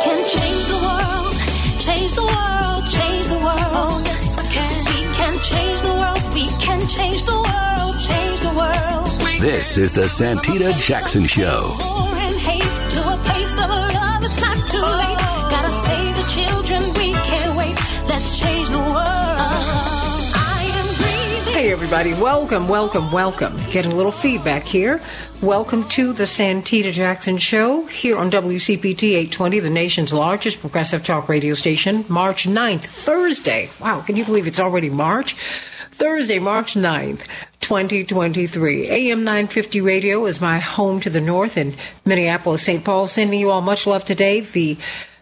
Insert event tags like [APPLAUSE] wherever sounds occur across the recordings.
can change the world, change the world, change the world. Oh, yes, we can. We can change the world. We can change the world, change the world. This is the Santita Jackson Show. War and hate to a place of love. It's not too late. Gotta save the children. We can't wait. Let's change the world. Uh-huh. I am breathing. Hey, everybody. Welcome, welcome, welcome. Getting a little feedback here. Welcome to the Santita Jackson Show here on WCPT 820, the nation's largest progressive talk radio station, March 9th, Thursday. Wow, can you believe it's already March? Thursday, March 9th, 2023. AM 950 Radio is my home to the north in Minneapolis, St. Paul. Sending you all much love today. The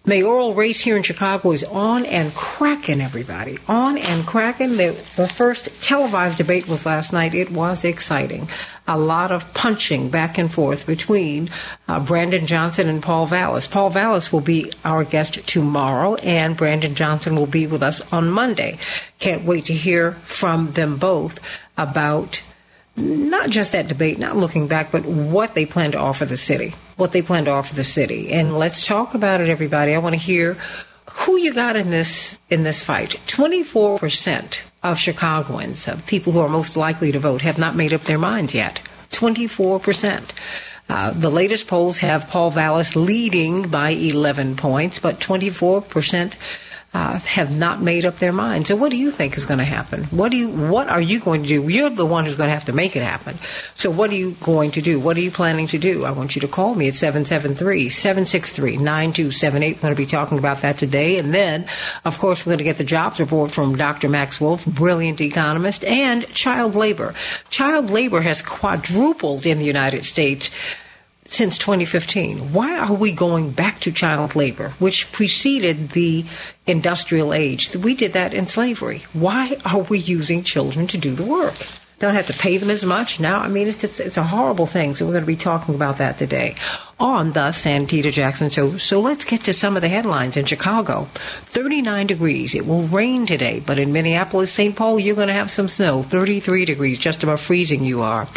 mayoral race here in Chicago is on and cracking, everybody. On and cracking. The, the first televised debate was last night. It was exciting. A lot of punching back and forth between uh, Brandon Johnson and Paul Vallas. Paul Vallas will be our guest tomorrow, and Brandon Johnson will be with us on Monday. Can't wait to hear from them both about not just that debate, not looking back, but what they plan to offer the city, what they plan to offer the city. And let's talk about it, everybody. I want to hear who you got in this in this fight. Twenty four percent of Chicagoans, of people who are most likely to vote, have not made up their minds yet. Twenty four percent. Uh, the latest polls have Paul Vallas leading by 11 points, but 24 percent uh, have not made up their minds. So, what do you think is going to happen? What do you? What are you going to do? You're the one who's going to have to make it happen. So, what are you going to do? What are you planning to do? I want you to call me at 773-763-9278. We're going to be talking about that today, and then, of course, we're going to get the jobs report from Dr. Max Wolf, brilliant economist, and child labor. Child labor has quadrupled in the United States since 2015. Why are we going back to child labor, which preceded the industrial age? We did that in slavery. Why are we using children to do the work? Don't have to pay them as much now. I mean, it's it's a horrible thing. So we're going to be talking about that today on the Santita Jackson show. So let's get to some of the headlines in Chicago. 39 degrees. It will rain today, but in Minneapolis, St. Paul, you're going to have some snow. 33 degrees, just about freezing you are.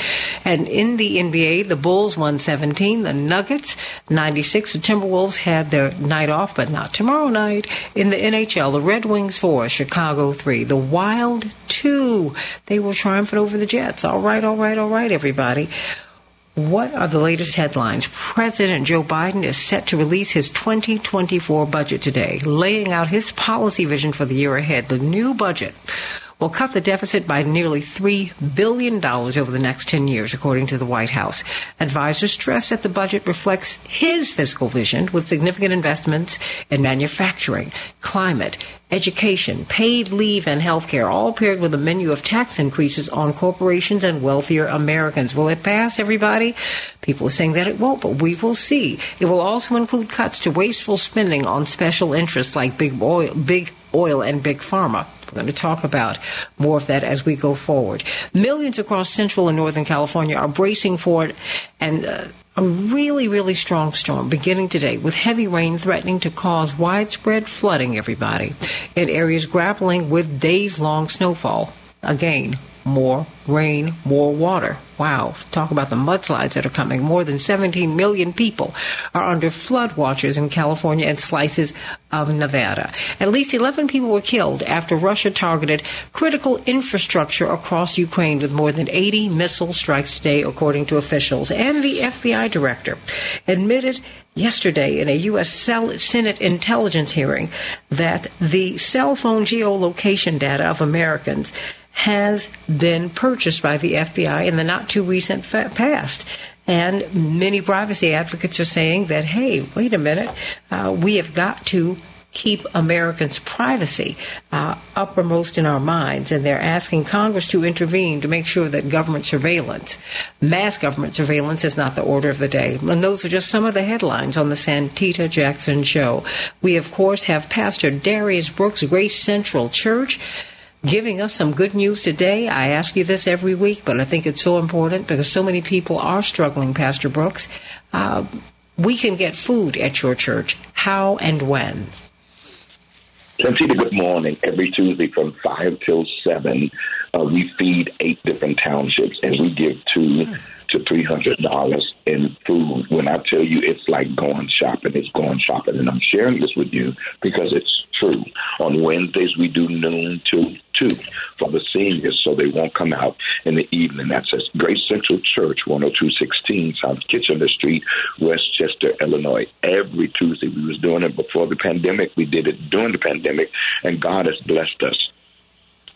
And in the NBA, the Bulls won 17, the Nuggets 96. The Timberwolves had their night off, but not tomorrow night. In the NHL, the Red Wings 4, Chicago 3, the Wild 2. They were triumphant over the Jets. All right, all right, all right, everybody. What are the latest headlines? President Joe Biden is set to release his 2024 budget today, laying out his policy vision for the year ahead. The new budget will cut the deficit by nearly $3 billion over the next 10 years, according to the White House. Advisors stress that the budget reflects his fiscal vision with significant investments in manufacturing, climate, education, paid leave, and health care, all paired with a menu of tax increases on corporations and wealthier Americans. Will it pass, everybody? People are saying that it won't, but we will see. It will also include cuts to wasteful spending on special interests like big oil, big oil and big pharma. We're going to talk about more of that as we go forward. Millions across Central and Northern California are bracing for it, and uh, a really, really strong storm beginning today with heavy rain threatening to cause widespread flooding, everybody, in areas grappling with days long snowfall. Again, more rain, more water. Wow. Talk about the mudslides that are coming. More than 17 million people are under flood watches in California and slices of Nevada. At least 11 people were killed after Russia targeted critical infrastructure across Ukraine with more than 80 missile strikes today, according to officials. And the FBI director admitted yesterday in a U.S. Senate intelligence hearing that the cell phone geolocation data of Americans has been purchased by the FBI in the not too recent fa- past. And many privacy advocates are saying that, hey, wait a minute, uh, we have got to keep Americans' privacy uh, uppermost in our minds, and they're asking Congress to intervene to make sure that government surveillance, mass government surveillance, is not the order of the day. And those are just some of the headlines on the Santita Jackson Show. We, of course, have Pastor Darius Brooks, Grace Central Church giving us some good news today. I ask you this every week, but I think it's so important because so many people are struggling, Pastor Brooks. Uh, we can get food at your church. How and when? Santita, good morning. Every Tuesday from 5 till 7, uh, we feed eight different townships and we give to to three hundred dollars in food. When I tell you it's like going shopping, it's going shopping, and I'm sharing this with you because it's true. On Wednesdays we do noon to two for the seniors, so they won't come out in the evening. That's at Grace Central Church, 10216 South Kitchener Street, Westchester, Illinois. Every Tuesday we was doing it before the pandemic. We did it during the pandemic, and God has blessed us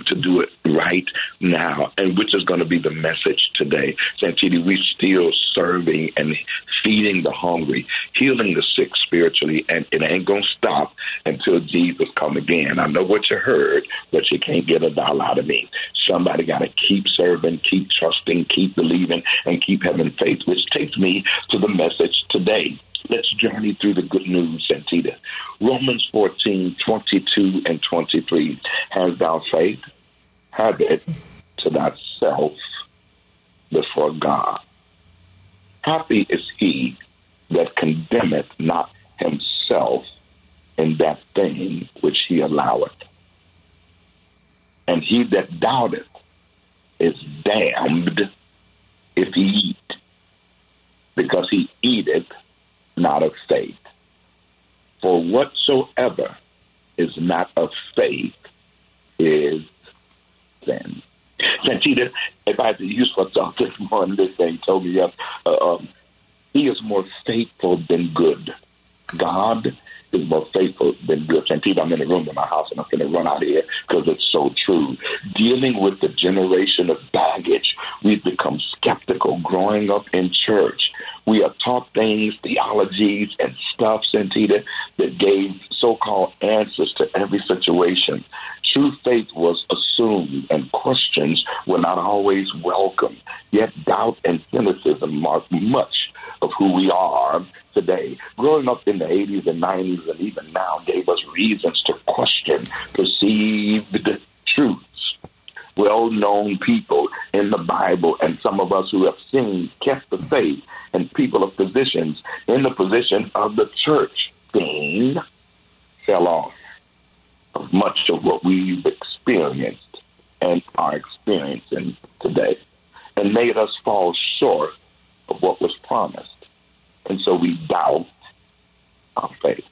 to do it right now, and which is going to be the message today. Santini, we're still serving and feeding the hungry, healing the sick spiritually, and it ain't going to stop until Jesus come again. I know what you heard, but you can't get a dollar out of me. Somebody got to keep serving, keep trusting, keep believing, and keep having faith, which takes me to the message today. Let's journey through the good news, Santita. Romans 14, 22 and 23. Has thou faith? Have it to thyself before God. Happy is he that condemneth not himself in that thing which he alloweth. And he that doubteth is damned if he eat, because he eateth not of faith. For whatsoever is not of faith is sin. Santita, if I had to use myself this morning, this thing told me, yes, uh, um, he is more faithful than good. God is more faithful than good. Santita, I'm in the room in my house and I'm going to run out of here because it's so true. Dealing with the generation of baggage, we've become skeptical growing up in church. We are taught things, theologies, and stuff, Santita, that gave so called answers to every situation. True faith was assumed, and questions were not always welcome. Yet doubt and cynicism mark much of who we are today. Growing up in the 80s and 90s and even now gave us reasons to question perceived truths. Well known people in the Bible, and some of us who have seen, kept the faith, and people of positions in the position of the church thing fell off of much of what we've experienced and are experiencing today and made us fall short of what was promised. And so we doubt our faith,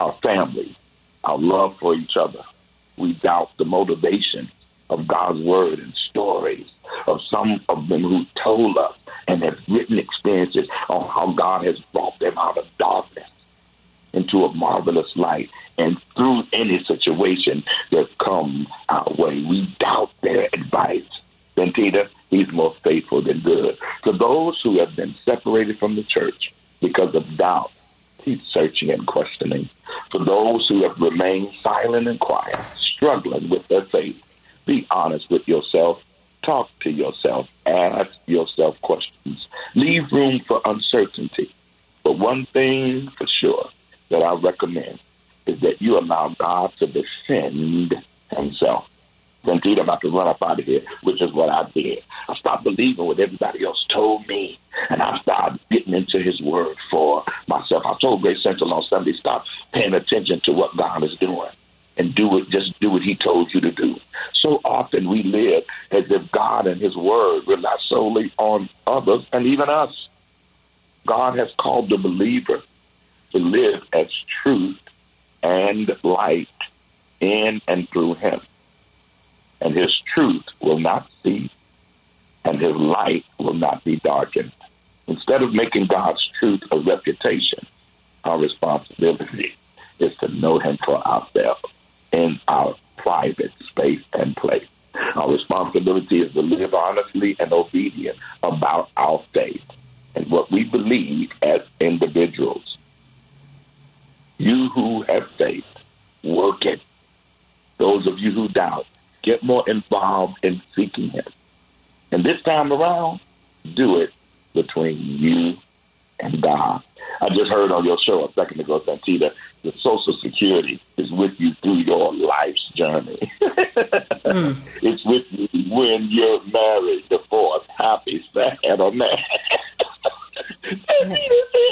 our family, our love for each other. We doubt the motivation of God's word and stories of some of them who told us and have written experiences on how God has brought them out of darkness into a marvelous light. And through any situation that come our way, we doubt their advice. Then Peter, he's more faithful than good. To those who have been separated from the church because of doubt, keep searching and questioning. For those who have remained silent and quiet, struggling with their faith, be honest with yourself. Talk to yourself. Ask yourself questions. Leave room for uncertainty. But one thing for sure that I recommend is that you allow God to defend himself. Indeed, I'm about to run up out of here, which is what I did. I stopped believing what everybody else told me, and I started getting into His Word for myself. I told Grace Central on Sunday, stop paying attention to what God is doing and do it, just do what He told you to do. So often we live as if God and His Word rely solely on others and even us. God has called the believer to live as truth and light in and through Him. And His truth will not cease, and His light will not be darkened. Instead of making God's truth a reputation, our responsibility is to know Him for ourselves in our private space and place. Our responsibility is to live honestly and obedient about our faith and what we believe as individuals. You who have faith, work it. Those of you who doubt, get more involved in seeking Him. And this time around, do it between you and God. I just heard on your show a second ago, Santita, the Social Security is with you through your life's journey. mm. [LAUGHS] It's with you when you're married, divorced, happy, sad, or mad. [LAUGHS]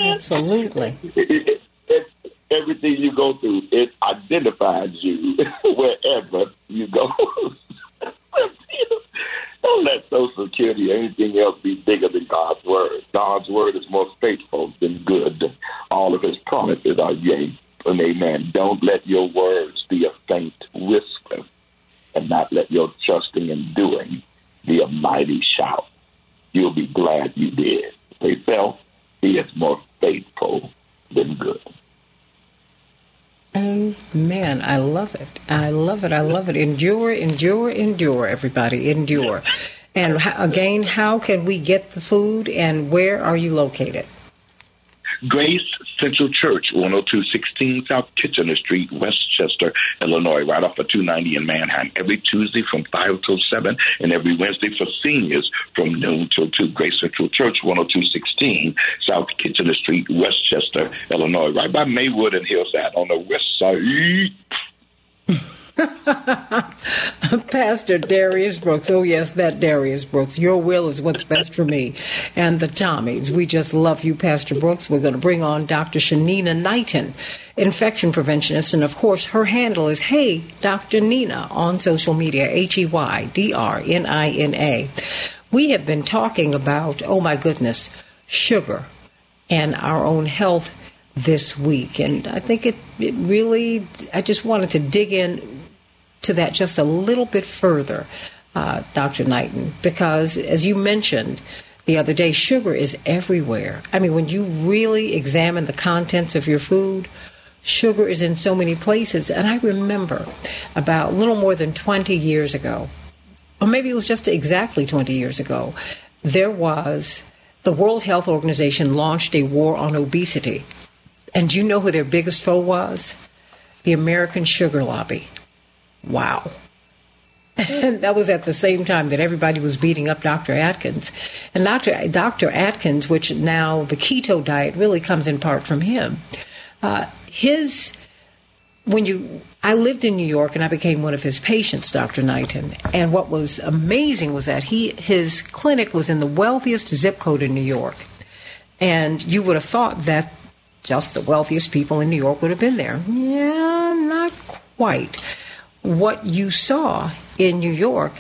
Absolutely. It, [LAUGHS] it, everything you go through, it identifies you wherever you go. [LAUGHS] Don't let Social Security or anything else be bigger than God's word. God's word is more faithful than good. All of his promises are yea and amen. Don't let your words be a faint whisper and not let your trusting and doing be a mighty shout. You'll be glad you did. They felt he is more faithful than good. Man, I love it. I it. I love it. Endure, endure, endure, everybody. Endure. And again, how can we get the food and where are you located? Grace Central Church, 10216 South Kitchener Street, Westchester, Illinois, right off of 290 in Manhattan. Every Tuesday from 5 till 7, and every Wednesday for seniors from noon till 2. Grace Central Church, 10216 South Kitchener Street, Westchester, Illinois, right by Maywood and Hillside on the west side. [LAUGHS] [LAUGHS] Pastor Darius Brooks. Oh, yes, that Darius Brooks. Your will is what's best for me. And the Tommies. We just love you, Pastor Brooks. We're going to bring on Dr. Shanina Knighton, infection preventionist. And of course, her handle is Hey, Dr. Nina on social media, H E Y D R N I N A. We have been talking about, oh my goodness, sugar and our own health this week. And I think it, it really, I just wanted to dig in to that just a little bit further, uh, Dr. Knighton, because as you mentioned the other day, sugar is everywhere. I mean, when you really examine the contents of your food, sugar is in so many places. And I remember about a little more than 20 years ago, or maybe it was just exactly 20 years ago, there was the World Health Organization launched a war on obesity. And do you know who their biggest foe was? The American Sugar Lobby. Wow. And [LAUGHS] that was at the same time that everybody was beating up Dr. Atkins. And Dr. Dr. Atkins, which now the keto diet really comes in part from him, uh, his when you I lived in New York and I became one of his patients, Dr. Knighton. And what was amazing was that he his clinic was in the wealthiest zip code in New York. And you would have thought that just the wealthiest people in New York would have been there. Yeah, not quite what you saw in New York,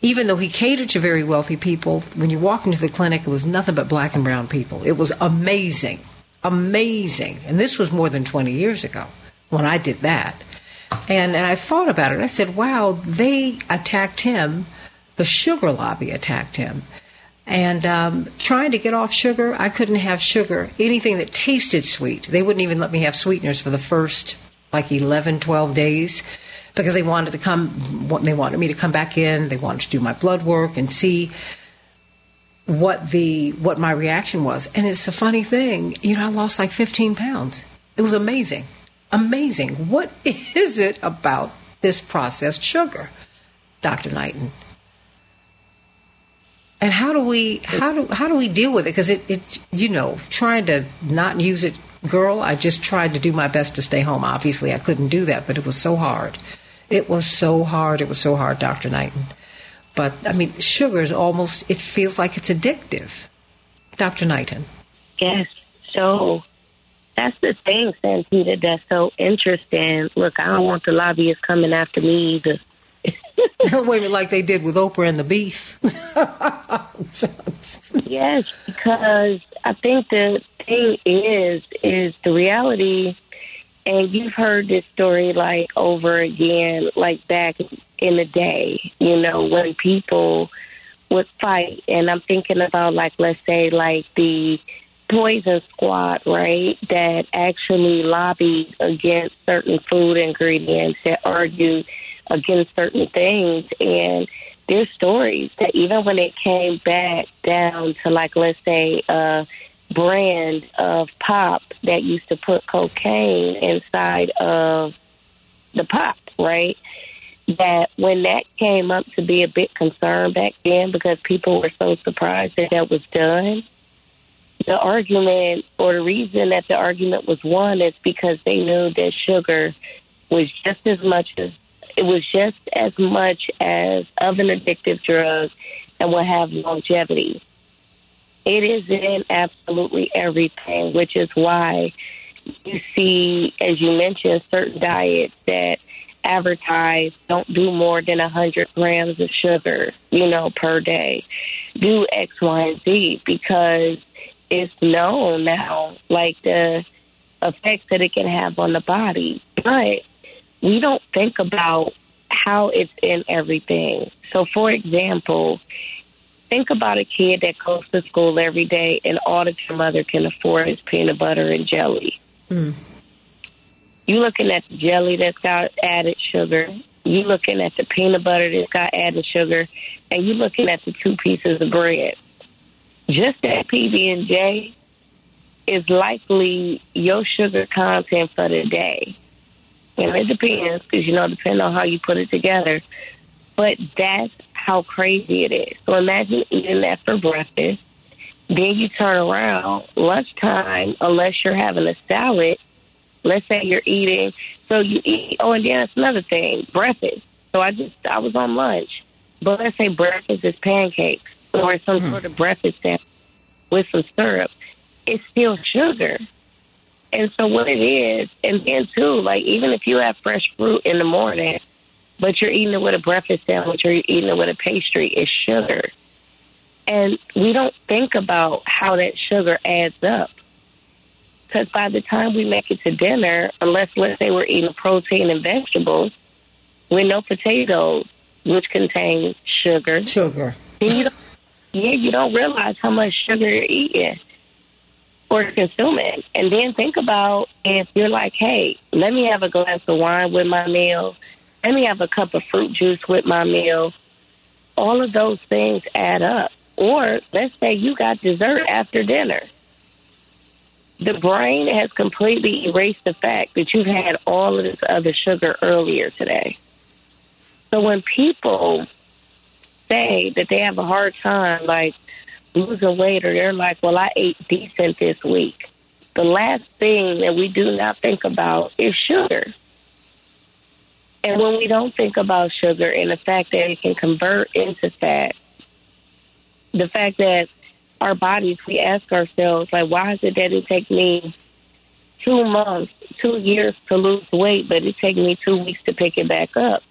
even though he catered to very wealthy people, when you walked into the clinic, it was nothing but black and brown people. It was amazing, amazing. And this was more than 20 years ago when I did that. And, and I thought about it. I said, wow, they attacked him. The sugar lobby attacked him. And um, trying to get off sugar, I couldn't have sugar, anything that tasted sweet. They wouldn't even let me have sweeteners for the first like 11, 12 days because they wanted to come, they wanted me to come back in. They wanted to do my blood work and see what the what my reaction was. And it's a funny thing, you know, I lost like 15 pounds. It was amazing, amazing. What [LAUGHS] is it about this processed sugar, Dr. Knighton? And how do we how do how do we deal with it? Because it, it you know trying to not use it girl, I just tried to do my best to stay home. Obviously, I couldn't do that, but it was so hard. It was so hard. It was so hard, Dr. Knighton. But, I mean, sugar is almost, it feels like it's addictive. Dr. Knighton. Yes. So that's the thing, Santita, that's so interesting. Look, I don't want the lobbyists coming after me either. Wait like they did with Oprah and the beef. [LAUGHS] yes, because I think the thing is, is the reality, and you've heard this story like over again, like back in the day, you know, when people would fight. And I'm thinking about, like, let's say, like the Poison Squad, right, that actually lobbied against certain food ingredients, that argued against certain things. And there's stories that even when it came back down to, like, let's say, uh, brand of pop that used to put cocaine inside of the pop, right? That when that came up to be a big concern back then because people were so surprised that that was done, the argument or the reason that the argument was won is because they knew that sugar was just as much as it was just as much as of an addictive drug and will have longevity. It is in absolutely everything, which is why you see, as you mentioned, certain diets that advertise don't do more than 100 grams of sugar, you know, per day. Do X, Y, and Z because it's known now, like the effects that it can have on the body. But we don't think about how it's in everything. So, for example, think about a kid that goes to school every day and all that your mother can afford is peanut butter and jelly. Mm. You looking at the jelly that's got added sugar. You looking at the peanut butter that's got added sugar, and you looking at the two pieces of bread. Just that PB and J is likely your sugar content for the day, and it depends because you know depending on how you put it together. But that's how crazy it is. So imagine eating that for breakfast. Then you turn around lunchtime, unless you're having a salad, Let's say you're eating, so you eat. Oh, and then that's another thing, breakfast. So I just I was on lunch, but let's say breakfast is pancakes or some mm-hmm. sort of breakfast sandwich with some syrup. It's still sugar. And so what it is, and then too, like even if you have fresh fruit in the morning, but you're eating it with a breakfast sandwich or you're eating it with a pastry, it's sugar. And we don't think about how that sugar adds up. Because by the time we make it to dinner, unless let's say we're eating protein and vegetables, we know potatoes, which contain sugar. Sugar. you don't, yeah, you don't realize how much sugar you're eating or consuming. And then think about if you're like, hey, let me have a glass of wine with my meal. Let me have a cup of fruit juice with my meal. All of those things add up. Or let's say you got dessert after dinner the brain has completely erased the fact that you've had all of this other sugar earlier today. So when people say that they have a hard time, like losing weight, or they're like, well, I ate decent this week, the last thing that we do not think about is sugar. And when we don't think about sugar and the fact that it can convert into fat, the fact that our bodies, we ask ourselves, like, why is it that it takes me two months, two years to lose weight, but it takes me two weeks to pick it back up?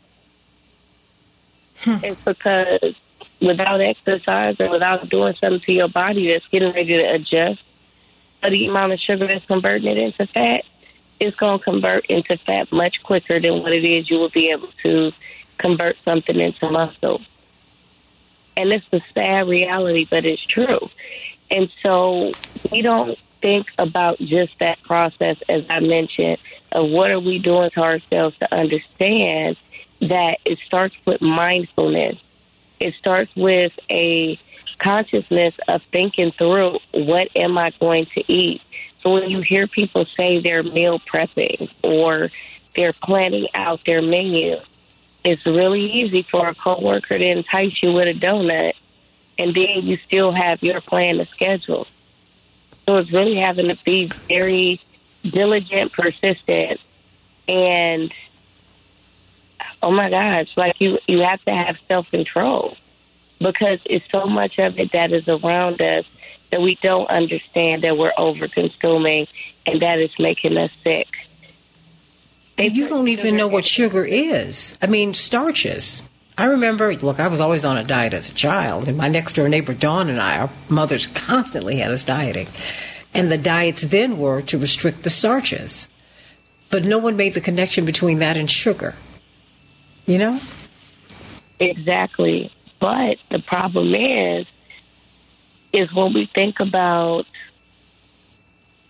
Hmm. It's because without exercise or without doing something to your body that's getting ready to adjust for the amount of sugar that's converting it into fat, it's going to convert into fat much quicker than what it is you will be able to convert something into muscle. And it's a sad reality, but it's true. And so we don't think about just that process, as I mentioned, of what are we doing to ourselves to understand that it starts with mindfulness. It starts with a consciousness of thinking through what am I going to eat. So when you hear people say they're meal prepping or they're planning out their menu, it's really easy for a coworker to entice you with a donut, and then you still have your plan to schedule. So it's really having to be very diligent, persistent, and oh my gosh, like you you have to have self control because it's so much of it that is around us that we don't understand that we're over consuming and that is making us sick. They you don't even know what sugar is. I mean, starches. I remember, look, I was always on a diet as a child, and my next door neighbor, Dawn, and I, our mothers constantly had us dieting. And the diets then were to restrict the starches. But no one made the connection between that and sugar. You know? Exactly. But the problem is, is when we think about,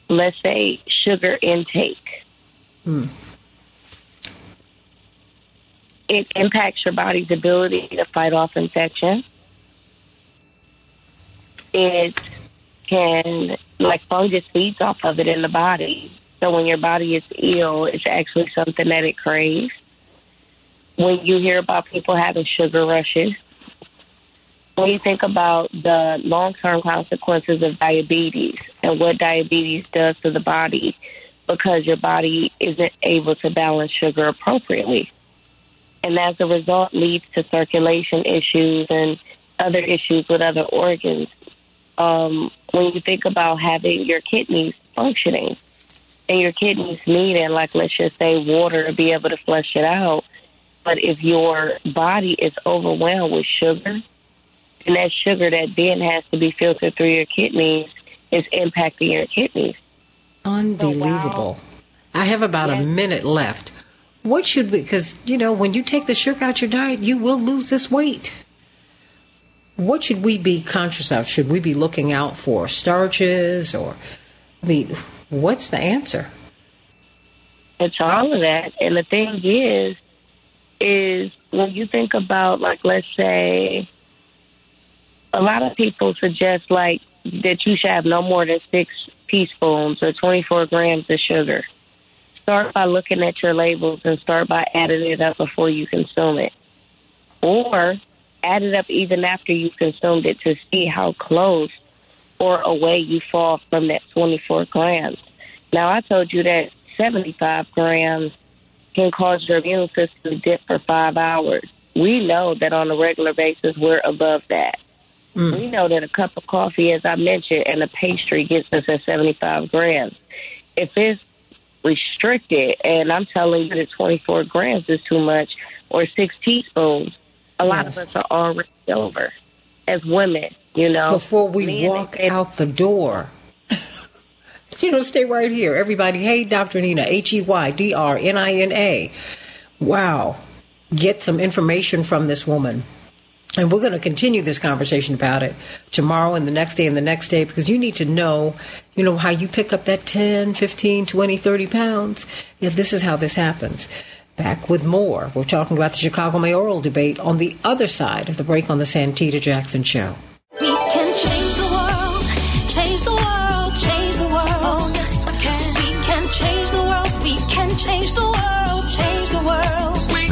let's say, sugar intake. Hmm it impacts your body's ability to fight off infection. It can, like fungus feeds off of it in the body. So when your body is ill, it's actually something that it craves. When you hear about people having sugar rushes, when you think about the long term consequences of diabetes and what diabetes does to the body because your body isn't able to balance sugar appropriately and as a result leads to circulation issues and other issues with other organs. Um, when you think about having your kidneys functioning, and your kidneys need it, like let's just say water to be able to flush it out. But if your body is overwhelmed with sugar, and that sugar that then has to be filtered through your kidneys is impacting your kidneys. Unbelievable. Oh, I have about a minute left. What should we, because, you know, when you take the sugar out your diet, you will lose this weight. What should we be conscious of? Should we be looking out for starches or, I mean, what's the answer? It's all of that. And the thing is, is when you think about, like, let's say, a lot of people suggest, like, that you should have no more than six teaspoons or 24 grams of sugar. Start by looking at your labels and start by adding it up before you consume it. Or add it up even after you've consumed it to see how close or away you fall from that 24 grams. Now, I told you that 75 grams can cause your immune system to dip for five hours. We know that on a regular basis, we're above that. Mm. We know that a cup of coffee, as I mentioned, and a pastry gets us at 75 grams. If it's restricted, and I'm telling you that 24 grams is too much, or six teaspoons, a lot of us are already over as women, you know. Before we Men, walk out the door. You know, stay right here. Everybody, hey, Dr. Nina, H E Y D R N I N A. Wow. Get some information from this woman. And we're going to continue this conversation about it tomorrow and the next day and the next day because you need to know, you know, how you pick up that 10, 15, 20, 30 pounds. Yeah, this is how this happens. Back with more. We're talking about the Chicago mayoral debate on the other side of the break on the Santita Jackson Show.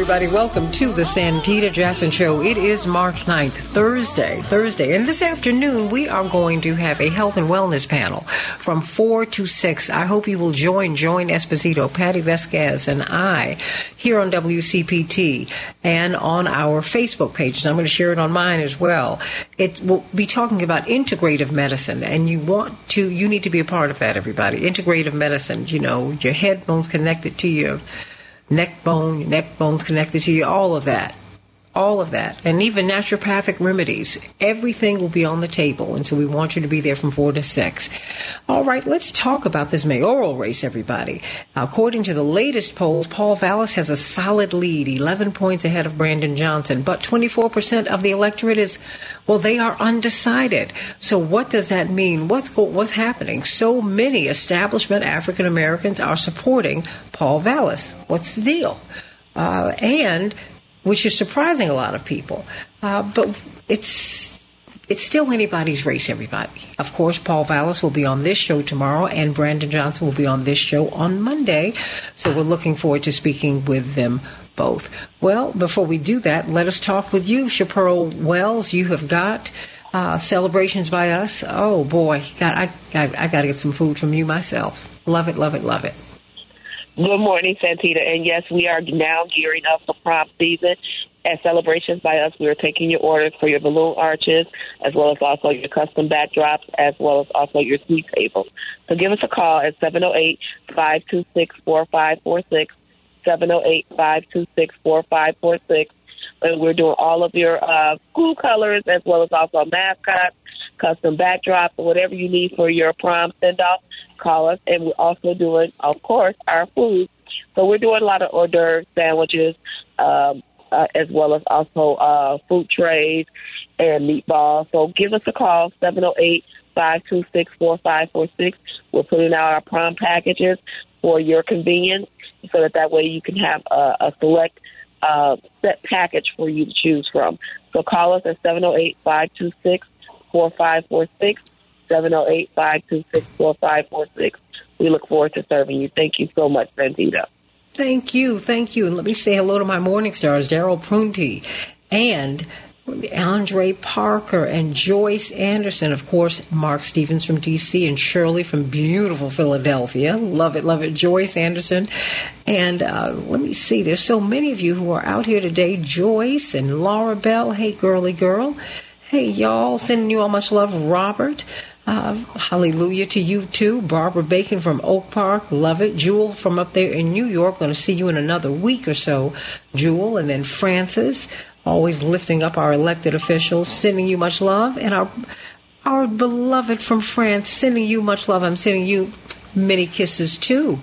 Everybody, welcome to the Santita Jackson Show. It is March 9th, Thursday, Thursday. And this afternoon, we are going to have a health and wellness panel from 4 to 6. I hope you will join Joan Esposito, Patty Vasquez, and I here on WCPT and on our Facebook pages. I'm going to share it on mine as well. It will be talking about integrative medicine, and you want to, you need to be a part of that, everybody. Integrative medicine, you know, your head bones connected to your neck bone, neck bones connected to you, all of that. All of that. And even naturopathic remedies. Everything will be on the table. And so we want you to be there from 4 to 6. All right, let's talk about this mayoral race, everybody. According to the latest polls, Paul Vallas has a solid lead, 11 points ahead of Brandon Johnson. But 24% of the electorate is, well, they are undecided. So what does that mean? What's, what's happening? So many establishment African Americans are supporting Paul Vallas. What's the deal? Uh, and which is surprising a lot of people. Uh, but it's it's still anybody's race, everybody. Of course, Paul Vallas will be on this show tomorrow, and Brandon Johnson will be on this show on Monday. So we're looking forward to speaking with them both. Well, before we do that, let us talk with you, Shapiro Wells. You have got uh, celebrations by us. Oh boy, God, I, I I got to get some food from you myself. Love it, love it, love it. Good morning, Santita. And yes, we are now gearing up for prom season. At Celebrations by Us, we are taking your orders for your balloon arches, as well as also your custom backdrops, as well as also your sweet tables. So give us a call at 708-526-4546, 708-526-4546. And we're doing all of your uh, school colors, as well as also mascots, custom backdrops, or whatever you need for your prom send-off call us. And we're also doing, of course, our food. So we're doing a lot of hors d'oeuvres, sandwiches, um, uh, as well as also uh, food trays and meatballs. So give us a call, 708 526 4546. We're putting out our prom packages for your convenience so that that way you can have a, a select uh, set package for you to choose from. So call us at 708 526 4546. 708-526-4546. We look forward to serving you. Thank you so much, Santita. Thank you, thank you. And let me say hello to my morning stars, Daryl Prunty and Andre Parker and Joyce Anderson, of course, Mark Stevens from DC and Shirley from beautiful Philadelphia. Love it, love it. Joyce Anderson. And uh, let me see, there's so many of you who are out here today. Joyce and Laura Bell. Hey, girly girl. Hey, y'all. Sending you all much love. Robert. Uh, hallelujah to you too. Barbara Bacon from Oak Park, love it. Jewel from up there in New York, going to see you in another week or so, Jewel. And then Francis, always lifting up our elected officials, sending you much love. And our, our beloved from France, sending you much love. I'm sending you many kisses too.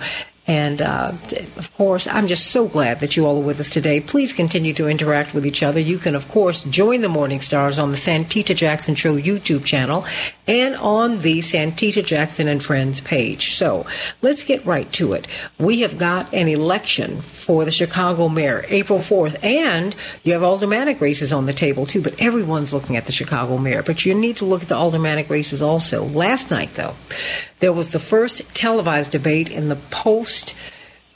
And uh, of course, I'm just so glad that you all are with us today. Please continue to interact with each other. You can, of course, join the Morning Stars on the Santita Jackson Show YouTube channel and on the Santita Jackson and Friends page. So let's get right to it. We have got an election for the Chicago mayor, April 4th, and you have aldermanic races on the table too, but everyone's looking at the Chicago mayor. But you need to look at the aldermanic races also. Last night, though, there was the first televised debate in the post,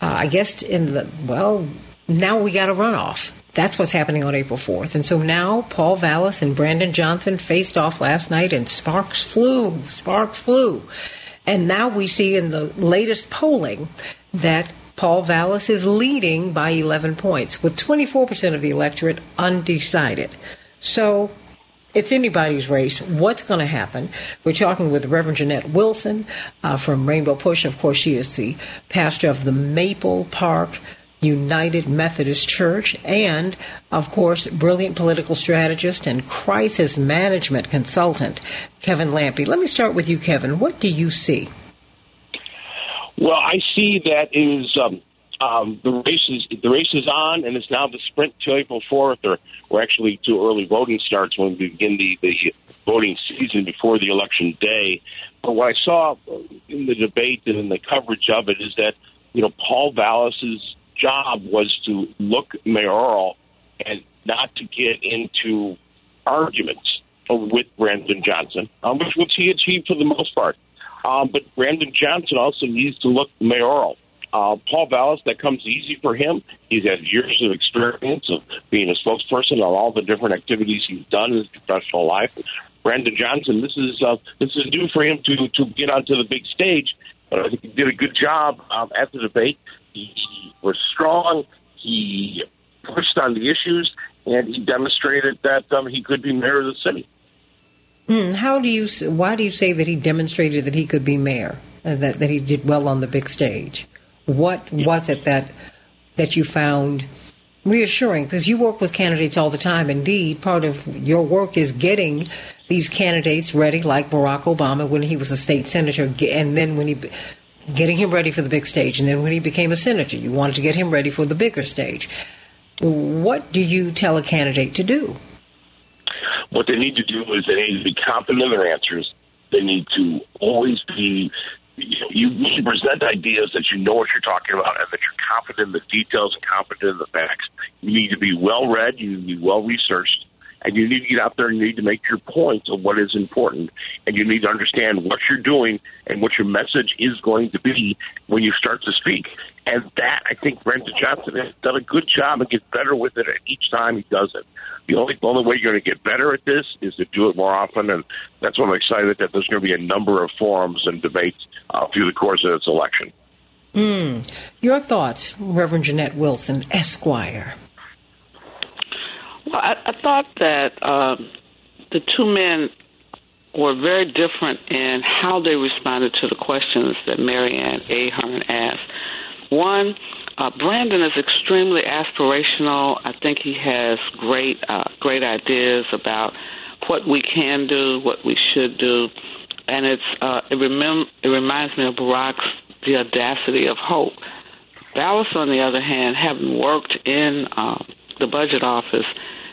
uh, I guess, in the, well, now we got a runoff. That's what's happening on April 4th. And so now Paul Vallas and Brandon Johnson faced off last night and sparks flew. Sparks flew. And now we see in the latest polling that Paul Vallas is leading by 11 points, with 24% of the electorate undecided. So it's anybody's race. What's going to happen? We're talking with Reverend Jeanette Wilson uh, from Rainbow Push. Of course, she is the pastor of the Maple Park United Methodist Church, and, of course, brilliant political strategist and crisis management consultant, Kevin Lampe. Let me start with you, Kevin. What do you see? Well, I see that is um, um, the race is the race is on, and it's now the sprint to April fourth, or or actually to early voting starts when we begin the the voting season before the election day. But what I saw in the debate and in the coverage of it is that you know Paul Vallas's job was to look mayoral and not to get into arguments with Brandon Johnson, um, which, which he achieved for the most part. Um, but Brandon Johnson also needs to look mayoral. Uh, Paul Vallas, that comes easy for him. He's had years of experience of being a spokesperson on all the different activities he's done in his professional life. Brandon Johnson, this is uh, this is due for him to to get onto the big stage. But I think he did a good job um, at the debate. He was strong. He pushed on the issues, and he demonstrated that um, he could be mayor of the city. Mm, how do you? Why do you say that he demonstrated that he could be mayor? Uh, that that he did well on the big stage. What was it that that you found reassuring? Because you work with candidates all the time. Indeed, part of your work is getting these candidates ready, like Barack Obama when he was a state senator, and then when he getting him ready for the big stage, and then when he became a senator, you wanted to get him ready for the bigger stage. What do you tell a candidate to do? What they need to do is they need to be confident in their answers. They need to always be you need to present ideas that you know what you're talking about and that you're confident in the details and confident in the facts. You need to be well read, you need to be well researched, and you need to get out there and you need to make your point of what is important. And you need to understand what you're doing and what your message is going to be when you start to speak. And that, I think, Brandon Johnson has done a good job and gets better with it each time he does it. The only, the only way you're going to get better at this is to do it more often. And that's why I'm excited that there's going to be a number of forums and debates uh, through the course of this election. Mm. Your thoughts, Reverend Jeanette Wilson, Esquire. Well, I, I thought that um, the two men were very different in how they responded to the questions that Mary Ann Ahern asked. One, uh, Brandon is extremely aspirational. I think he has great, uh, great ideas about what we can do, what we should do, and it's uh, it, remem- it reminds me of Barack's the audacity of hope. Vallas, on the other hand, having worked in uh, the budget office,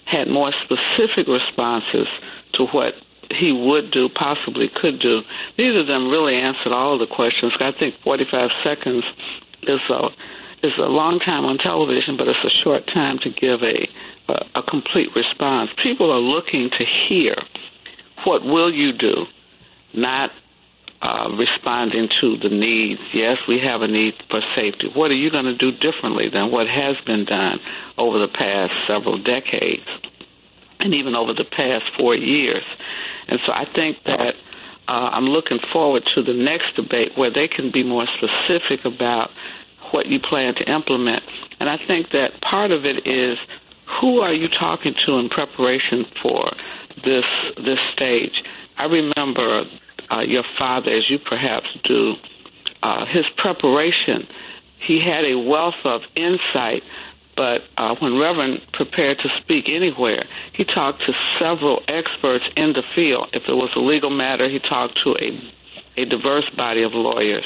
had more specific responses to what he would do, possibly could do. Neither of them really answered all the questions. I think 45 seconds is a is a long time on television, but it's a short time to give a a, a complete response. People are looking to hear what will you do, not uh, responding to the needs. Yes, we have a need for safety. What are you going to do differently than what has been done over the past several decades? and even over the past four years. And so I think that uh, I'm looking forward to the next debate where they can be more specific about what you plan to implement. And I think that part of it is who are you talking to in preparation for this this stage? I remember uh, your father, as you perhaps do, uh, his preparation. He had a wealth of insight but uh, when Reverend prepared to speak anywhere, he talked to several experts in the field. If it was a legal matter, he talked to a a diverse body of lawyers.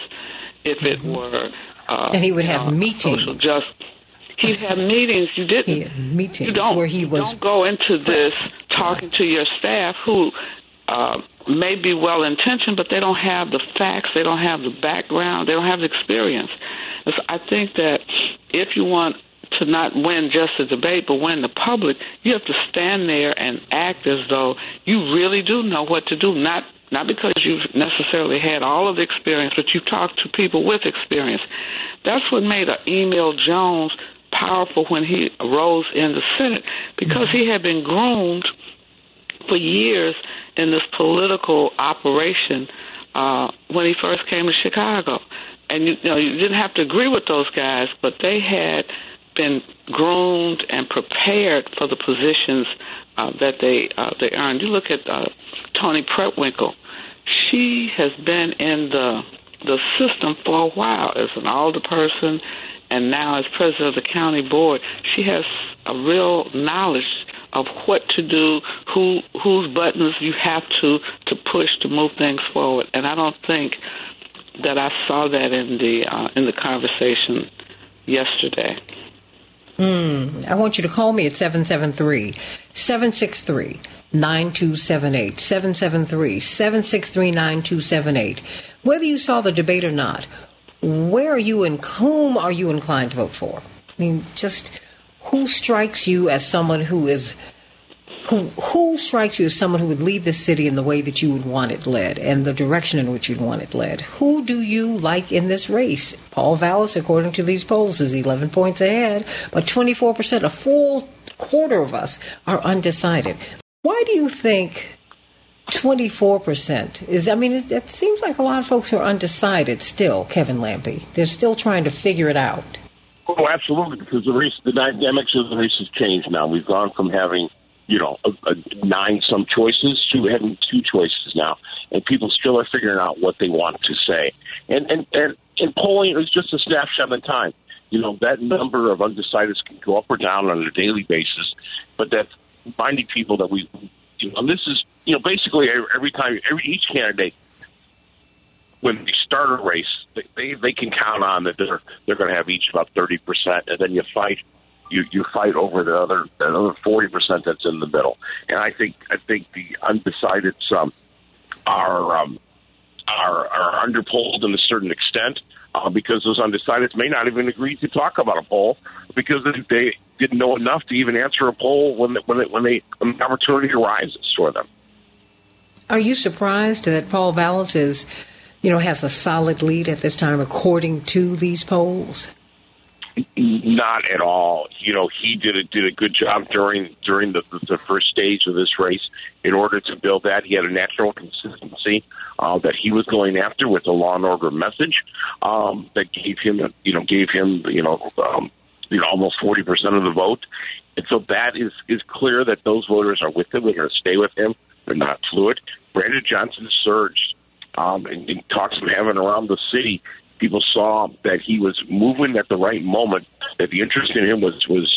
If it mm-hmm. were, uh, and he would have know, meetings. Justice. He'd have meetings. You didn't. meetings you don't, where he was. Don't go into this talking to your staff who uh, may be well intentioned, but they don't have the facts. They don't have the background. They don't have the experience. So I think that if you want to not win just the debate, but win the public, you have to stand there and act as though you really do know what to do. Not not because you've necessarily had all of the experience, but you've talked to people with experience. That's what made Emil Jones powerful when he rose in the Senate, because he had been groomed for years in this political operation uh, when he first came to Chicago. And you, you know, you didn't have to agree with those guys, but they had been groomed and prepared for the positions uh, that they uh, they earned. You look at uh, Toni Preckwinkle; she has been in the the system for a while as an alderperson, and now as president of the county board. She has a real knowledge of what to do, who whose buttons you have to to push to move things forward. And I don't think that I saw that in the uh, in the conversation yesterday. Mm, I want you to call me at 773 763 9278. 773 763 9278. Whether you saw the debate or not, where are you and whom are you inclined to vote for? I mean, just who strikes you as someone who is who who strikes you as someone who would lead the city in the way that you would want it led and the direction in which you'd want it led? Who do you like in this race? Paul Vallas, according to these polls, is 11 points ahead, but 24%, a full quarter of us are undecided. Why do you think 24% is, I mean, it, it seems like a lot of folks are undecided still, Kevin Lampe. They're still trying to figure it out. Oh, absolutely, because the race, the dynamics of the race has changed now. We've gone from having you know, a, a nine some choices to having two choices now, and people still are figuring out what they want to say. And and and, and polling is just a snapshot in time. You know, that number of undecideds can go up or down on a daily basis, but that's finding people that we, you know, and this is, you know, basically every time, every each candidate when they start a race, they, they, they can count on that they're they're going to have each about thirty percent, and then you fight you you fight over the other the other forty percent that's in the middle. And I think I think the undecided some are um, are are underpolled in a certain extent uh, because those undecideds may not even agree to talk about a poll because they didn't know enough to even answer a poll when when when they when the opportunity arises for them. Are you surprised that Paul Vallas is, you know, has a solid lead at this time according to these polls? Not at all. You know, he did a, did a good job during during the, the first stage of this race. In order to build that, he had a natural consistency uh, that he was going after with the law and order message um, that gave him, you know, gave him, you know, um, you know, almost forty percent of the vote. And so that is is clear that those voters are with him. They're going to stay with him. They're not fluid. Brandon Johnson surged um, and, and talks of having around the city people saw that he was moving at the right moment, that the interest in him was was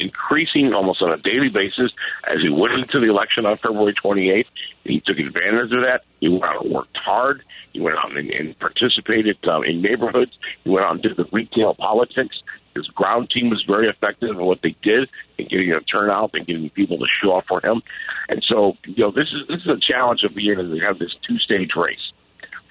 increasing almost on a daily basis as he went into the election on February 28th. He took advantage of that. He went out and worked hard. He went out and, and participated um, in neighborhoods. He went out and did the retail politics. His ground team was very effective in what they did in getting a turnout and getting people to show up for him. And so, you know, this is this is a challenge of being to have this two stage race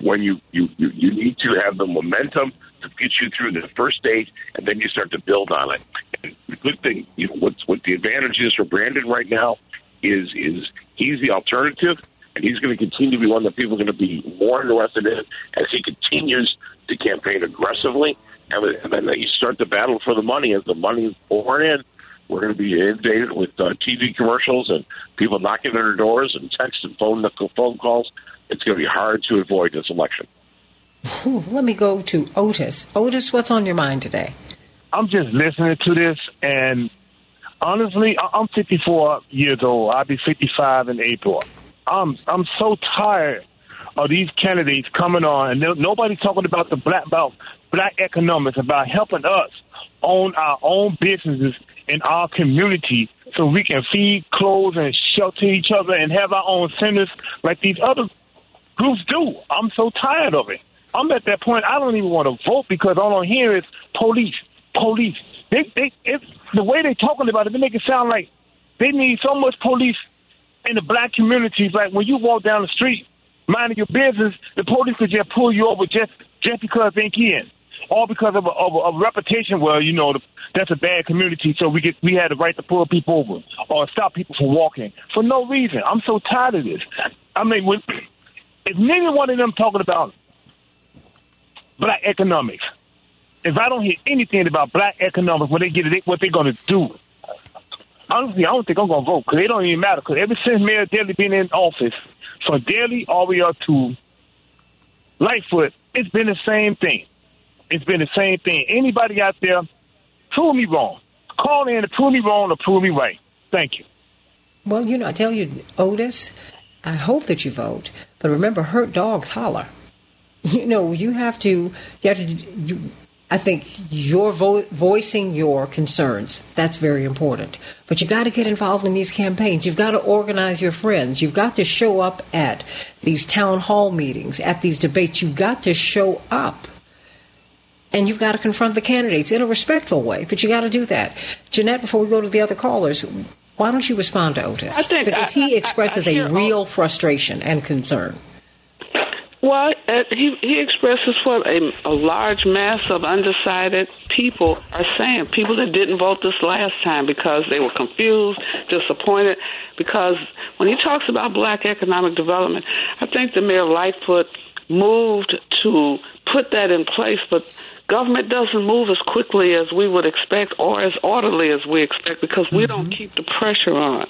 when you, you, you, you need to have the momentum to get you through the first stage, and then you start to build on it. And the good thing, you know, what's, what the advantage is for Brandon right now is is he's the alternative, and he's going to continue to be one that people are going to be more interested in as he continues to campaign aggressively. And, then you start the battle for the money as the money is pouring in. We're going to be inundated with uh, TV commercials and people knocking on their doors and text and phone phone calls. It's going to be hard to avoid this election. Whew, let me go to Otis. Otis, what's on your mind today? I'm just listening to this, and honestly, I- I'm 54 years old. I'll be 55 in April. I'm I'm so tired of these candidates coming on, and no- nobody's talking about the black about black economics, about helping us own our own businesses in our community, so we can feed, clothe, and shelter each other, and have our own centers like these other groups do. I'm so tired of it. I'm at that point. I don't even want to vote because all I hear is police, police. They, they, it's the way they're talking about it. They make it sound like they need so much police in the black communities. Like when you walk down the street, minding your business, the police could just pull you over just just because they can, all because of a, of a, of a reputation. Well, you know, the, that's a bad community, so we get we had the right to pull people over or stop people from walking for no reason. I'm so tired of this. I mean, when, [CLEARS THROAT] if neither one of them talking about black economics, if I don't hear anything about black economics, what they get, it, what they're going to do. Honestly, I don't think I'm going to vote because it don't even matter. Because ever since Mayor Daley been in office, from Daley all the way up to Lightfoot, it's been the same thing. It's been the same thing. Anybody out there, prove me wrong. Call in to prove me wrong or prove me right. Thank you. Well, you know, I tell you, Otis, I hope that you vote, but remember, hurt dogs holler. [LAUGHS] You know, you have to, you have to, you, I think your vo- voicing your concerns, that's very important. But you got to get involved in these campaigns. You've got to organize your friends. You've got to show up at these town hall meetings, at these debates. You've got to show up. And you've got to confront the candidates in a respectful way, but you got to do that. Jeanette, before we go to the other callers, why don't you respond to Otis? I think- because I- he expresses I hear a real frustration and concern. Well, uh, he he expresses what a, a large mass of undecided people are saying. People that didn't vote this last time because they were confused, disappointed. Because when he talks about black economic development, I think the mayor Lightfoot moved to put that in place, but government doesn't move as quickly as we would expect or as orderly as we expect because we don't mm-hmm. keep the pressure on.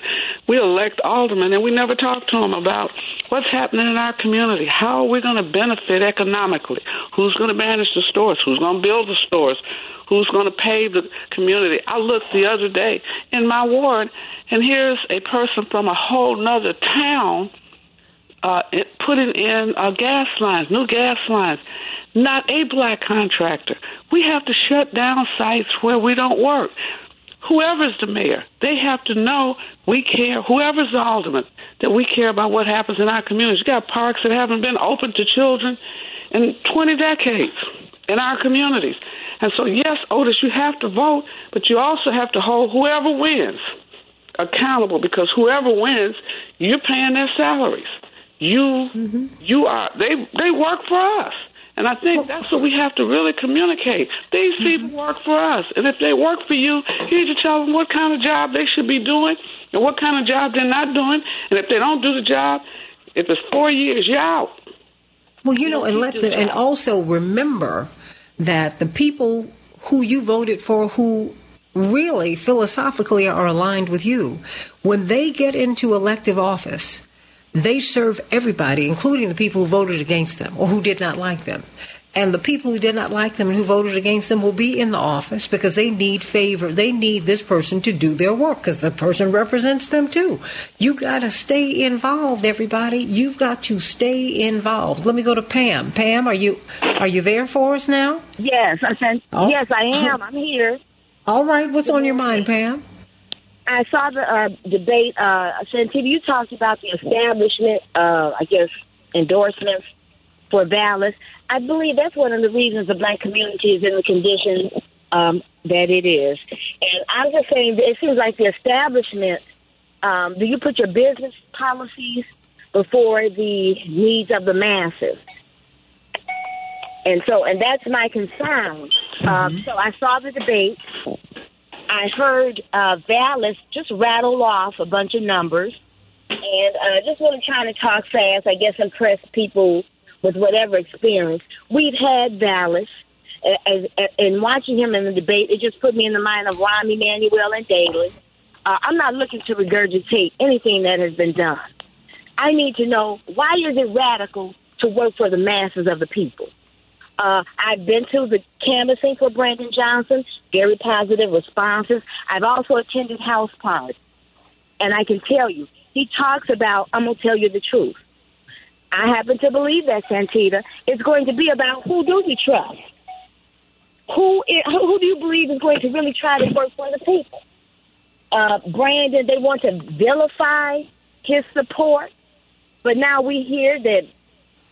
We elect aldermen and we never talk to them about what's happening in our community. How are we going to benefit economically? Who's going to manage the stores? Who's going to build the stores? Who's going to pay the community? I looked the other day in my ward, and here's a person from a whole nother town uh, putting in uh, gas lines, new gas lines. Not a black contractor. We have to shut down sites where we don't work. Whoever's the mayor, they have to know we care. Whoever's the alderman, that we care about what happens in our communities. You got parks that haven't been open to children in 20 decades in our communities. And so, yes, Otis, you have to vote, but you also have to hold whoever wins accountable because whoever wins, you're paying their salaries. You mm-hmm. you are they they work for us. And I think that's what we have to really communicate. These people work for us. And if they work for you, you need to tell them what kind of job they should be doing and what kind of job they're not doing. And if they don't do the job, if it's four years, you're out. Well, you know, and let this them, and also remember that the people who you voted for, who really philosophically are aligned with you, when they get into elective office, they serve everybody, including the people who voted against them or who did not like them. And the people who did not like them and who voted against them will be in the office because they need favor. They need this person to do their work because the person represents them too. You got to stay involved, everybody. You've got to stay involved. Let me go to Pam. Pam, are you are you there for us now? Yes, I said, Oh. yes, I am. I'm here. All right. What's on your mind, Pam? I saw the uh, debate. Uh, Santita, you talked about the establishment, uh, I guess, endorsements for Vallas. I believe that's one of the reasons the black community is in the condition um, that it is. And I'm just saying, that it seems like the establishment. Um, do you put your business policies before the needs of the masses? And so, and that's my concern. Um, so I saw the debate. I heard uh, Vallas just rattle off a bunch of numbers, and uh, just really trying to talk fast. I guess impress people with whatever experience we've had. Vallas, As, as, and watching him in the debate, it just put me in the mind of Rahm Emanuel and Daley. Uh, I'm not looking to regurgitate anything that has been done. I need to know why is it radical to work for the masses of the people? Uh, I've been to the canvassing for Brandon Johnson, very positive responses. I've also attended house parties. And I can tell you, he talks about, I'm going to tell you the truth. I happen to believe that, Santita. It's going to be about who do you trust? Who, who do you believe is going to really try to work for the people? Uh, Brandon, they want to vilify his support, but now we hear that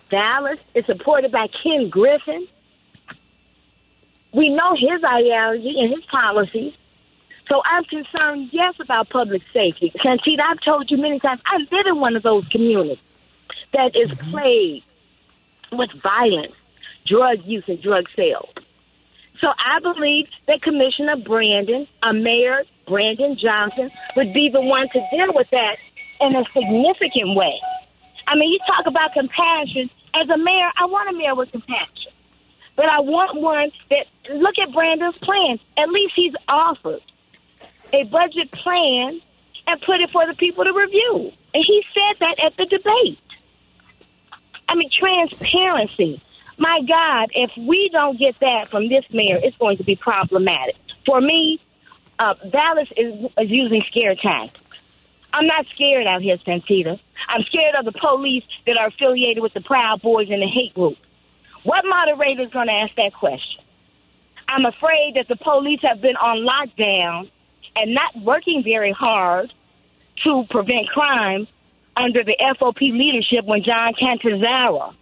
Vallas is supported by Ken Griffin. We know his ideology and his policies. So I'm concerned, yes, about public safety. Santita, I've told you many times, I live in one of those communities that is mm-hmm. plagued with violence, drug use, and drug sales. So I believe that Commissioner Brandon, a Mayor Brandon Johnson, would be the one to deal with that in a significant way. I mean, you talk about compassion. As a mayor, I want a mayor with compassion. But I want one that, look at Brandon's plan. At least he's offered a budget plan and put it for the people to review. And he said that at the debate. I mean, transparency. My God, if we don't get that from this mayor, it's going to be problematic. For me, uh, Vallas is, is using scare tactics. I'm not scared out here, Santita. I'm scared of the police that are affiliated with the Proud Boys and the hate group. What moderator is going to ask that question? I'm afraid that the police have been on lockdown and not working very hard to prevent crime under the FOP leadership when John Catanzara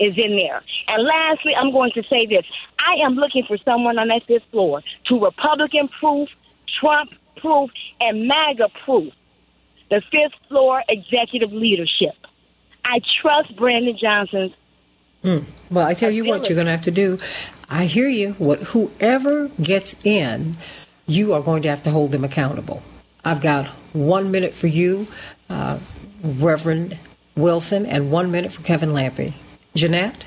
is in there. And lastly, I'm going to say this. I am looking for someone on that fifth floor to Republican proof, Trump proof, and MAGA proof the fifth floor executive leadership. I trust Brandon Johnson's. Hmm. Well, I tell you what, you're going to have to do. I hear you. What whoever gets in, you are going to have to hold them accountable. I've got one minute for you, uh, Reverend Wilson, and one minute for Kevin Lampe. Jeanette?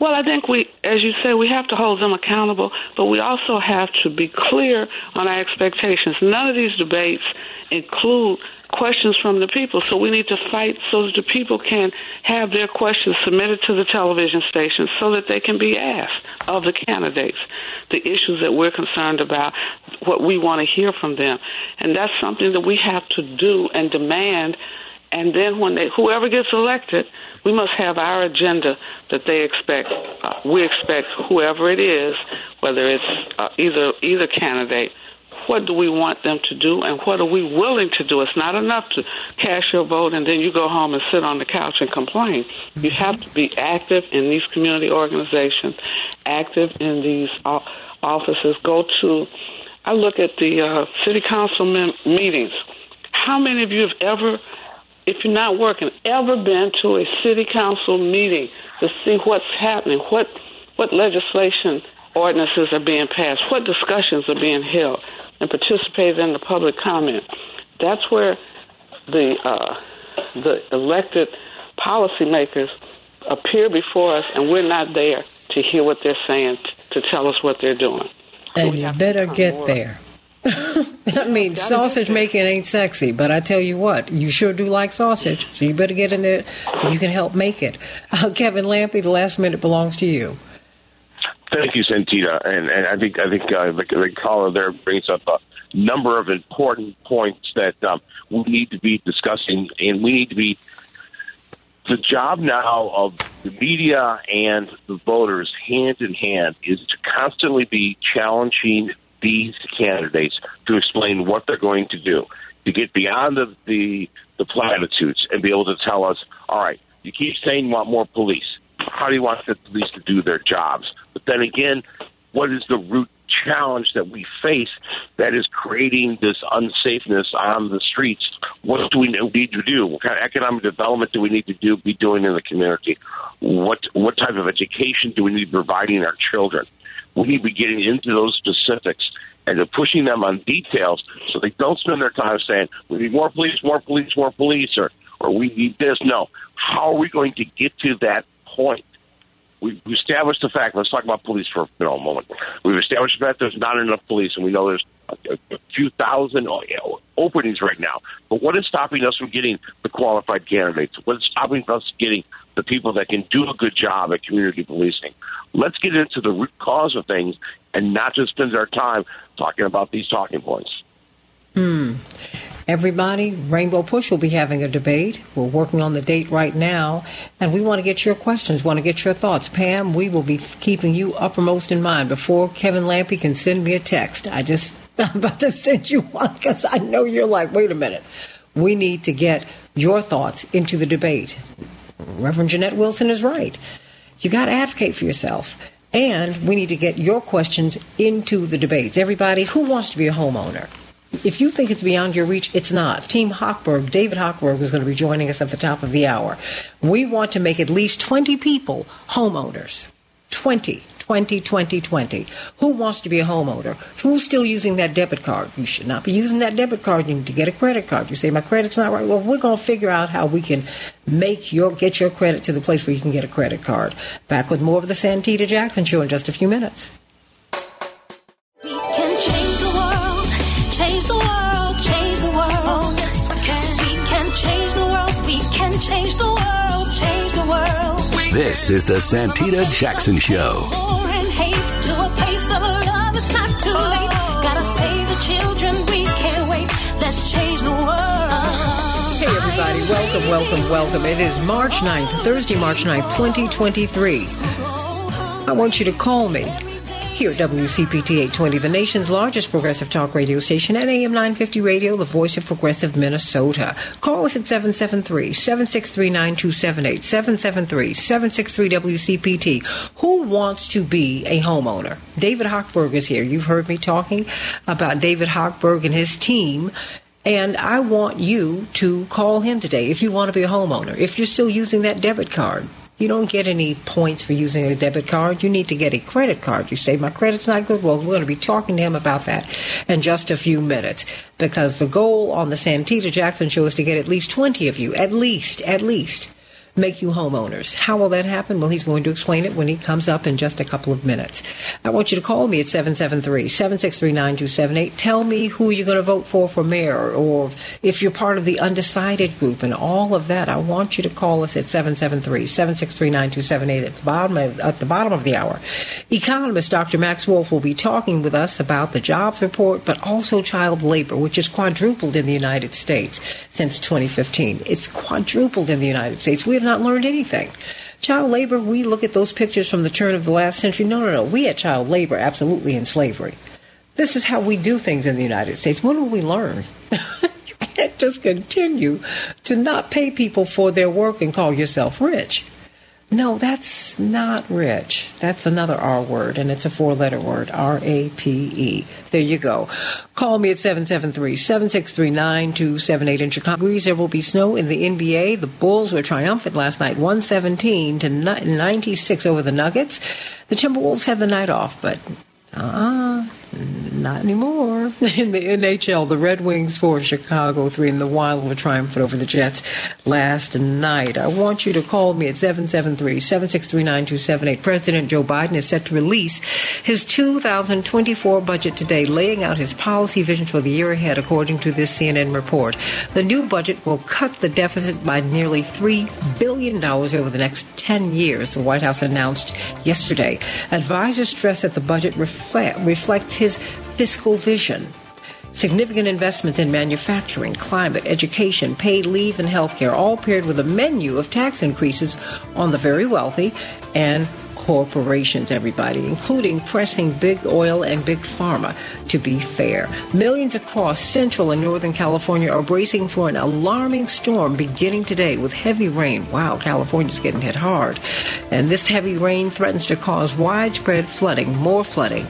Well, I think we, as you say, we have to hold them accountable, but we also have to be clear on our expectations. None of these debates include questions from the people, so we need to fight so that the people can have their questions submitted to the television stations so that they can be asked of the candidates the issues that we're concerned about, what we want to hear from them. And that's something that we have to do and demand. And then when they, whoever gets elected, we must have our agenda that they expect. Uh, we expect whoever it is, whether it's uh, either either candidate, what do we want them to do, and what are we willing to do? It's not enough to cast your vote and then you go home and sit on the couch and complain. You have to be active in these community organizations, active in these offices. Go to. I look at the uh, city council meetings. How many of you have ever if you're not working, ever been to a city council meeting to see what's happening, what what legislation ordinances are being passed, what discussions are being held, and participated in the public comment. That's where the uh, the elected policymakers appear before us, and we're not there to hear what they're saying, to tell us what they're doing. And you better get there. [LAUGHS] I mean, sausage making ain't sexy, but I tell you what, you sure do like sausage, so you better get in there so you can help make it. [LAUGHS] Uh, Kevin Lampe, the last minute belongs to you. Thank you, Santita, and, and I think I think uh, the, the caller there brings up a number of important points that um, we need to be discussing, and we need to be. The job now of the media and the voters, hand in hand, is to constantly be challenging these candidates to explain what they're going to do, to get beyond the, the, the platitudes and be able to tell us, all right, you keep saying you want more police. How do you want the police to do their jobs? But then again, what is the root challenge that we face that is creating this unsafeness on the streets? What do we need to do? What kind of economic development do we need to do be doing in the community? What what type of education do we need providing our children? We need to be getting into those specifics and pushing them on details so they don't spend their time saying, we need more police, more police, more police, or, or we need this. No. How are we going to get to that point? We've established the fact. Let's talk about police for you know, a moment. We've established that there's not enough police, and we know there's a, a, few thousand uh, openings right now. But what is stopping us from getting the qualified candidates? What is stopping us getting the people that can do a good job at community policing? Let's get into the root cause of things and not just spend our time talking about these talking points. Hmm. Everybody, Rainbow Push will be having a debate. We're working on the date right now, and we want to get your questions, want to get your thoughts. Pam, we will be keeping you uppermost in mind before Kevin Lampe can send me a text. I just, [LAUGHS] I'm about to send you one because I know you're like, wait a minute. We need to get your thoughts into the debate. Reverend Jeanette Wilson is right. You got to advocate for yourself. And we need to get your questions into the debates. Everybody, who wants to be a homeowner? If you think it's beyond your reach, it's not. Team Hochberg, David Hochberg, is going to be joining us at the top of the hour. We want to make at least 20 people homeowners. 20. 20, 20, 20. Who wants to be a homeowner? Who's still using that debit card? You should not be using that debit card. You need to get a credit card. You say, my credit's not right. Well, we're going to figure out how we can make your, get your credit to the place where you can get a credit card. Back with more of the Santita Jackson Show in just a few minutes. This is the Santita Jackson Show. War and hate to a place of love. It's not too late. Gotta save the children. We can't wait. Let's change the world. Hey, everybody. Welcome, welcome, welcome. It is March 9th, Thursday, March 9th, 2023. I want you to call me here at WCPT 820, the nation's largest progressive talk radio station at AM 950 Radio, the voice of progressive Minnesota. Call us at 773 763 9278, 773 763 WCPT. Who wants to be a homeowner? David Hochberg is here. You've heard me talking about David Hochberg and his team. And I want you to call him today if you want to be a homeowner. If you're still using that debit card, you don't get any points for using a debit card. You need to get a credit card. You say, my credit's not good. Well, we're going to be talking to him about that in just a few minutes because the goal on the Santita Jackson show is to get at least 20 of you, at least, at least, make you homeowners. How will that happen? Well, he's going to explain it when he comes up in just a couple of minutes. I want you to call me at 773-763-9278. Tell me who you're going to vote for for mayor or if you're part of the undecided group and all of that. I want you to call us at 773-763-9278 at the bottom of, at the bottom of the hour. Economist Dr. Max Wolff will be talking with us about the jobs report, but also child labor, which has quadrupled in the United States since 2015. It's quadrupled in the United States. We have not learned anything. Child labor, we look at those pictures from the turn of the last century. No, no, no. We had child labor absolutely in slavery. This is how we do things in the United States. When will we learn? [LAUGHS] you can't just continue to not pay people for their work and call yourself rich. No, that's not rich. That's another R word, and it's a four letter word R A P E. There you go. Call me at 773 763 9278 in Chicago. There will be snow in the NBA. The Bulls were triumphant last night, 117 to 96 over the Nuggets. The Timberwolves had the night off, but uh not anymore. [LAUGHS] In the NHL, the Red Wings for Chicago three, and the Wild were triumphant over the Jets last night. I want you to call me at 773-763-9278. President Joe Biden is set to release his 2024 budget today, laying out his policy vision for the year ahead, according to this CNN report. The new budget will cut the deficit by nearly $3 billion over the next 10 years, the White House announced yesterday. Advisors stress that the budget reflect, reflects his fiscal vision. Significant investments in manufacturing, climate, education, paid leave, and healthcare, all paired with a menu of tax increases on the very wealthy and corporations, everybody, including pressing big oil and big pharma to be fair. Millions across central and northern California are bracing for an alarming storm beginning today with heavy rain. Wow, California's getting hit hard. And this heavy rain threatens to cause widespread flooding, more flooding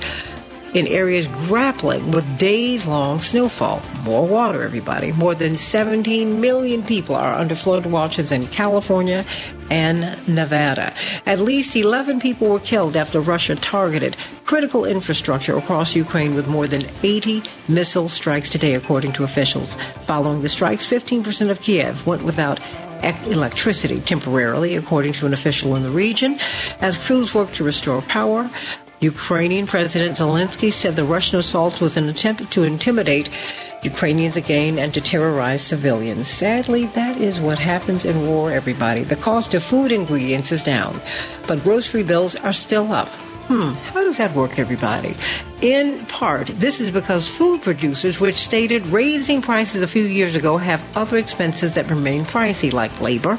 in areas grappling with days long snowfall. More water, everybody. More than 17 million people are under flood watches in California and Nevada. At least 11 people were killed after Russia targeted critical infrastructure across Ukraine with more than 80 missile strikes today, according to officials. Following the strikes, 15% of Kiev went without electricity temporarily, according to an official in the region, as crews work to restore power. Ukrainian President Zelensky said the Russian assault was an attempt to intimidate Ukrainians again and to terrorize civilians. Sadly, that is what happens in war, everybody. The cost of food ingredients is down, but grocery bills are still up. Hmm, how does that work, everybody? In part, this is because food producers, which stated raising prices a few years ago, have other expenses that remain pricey, like labor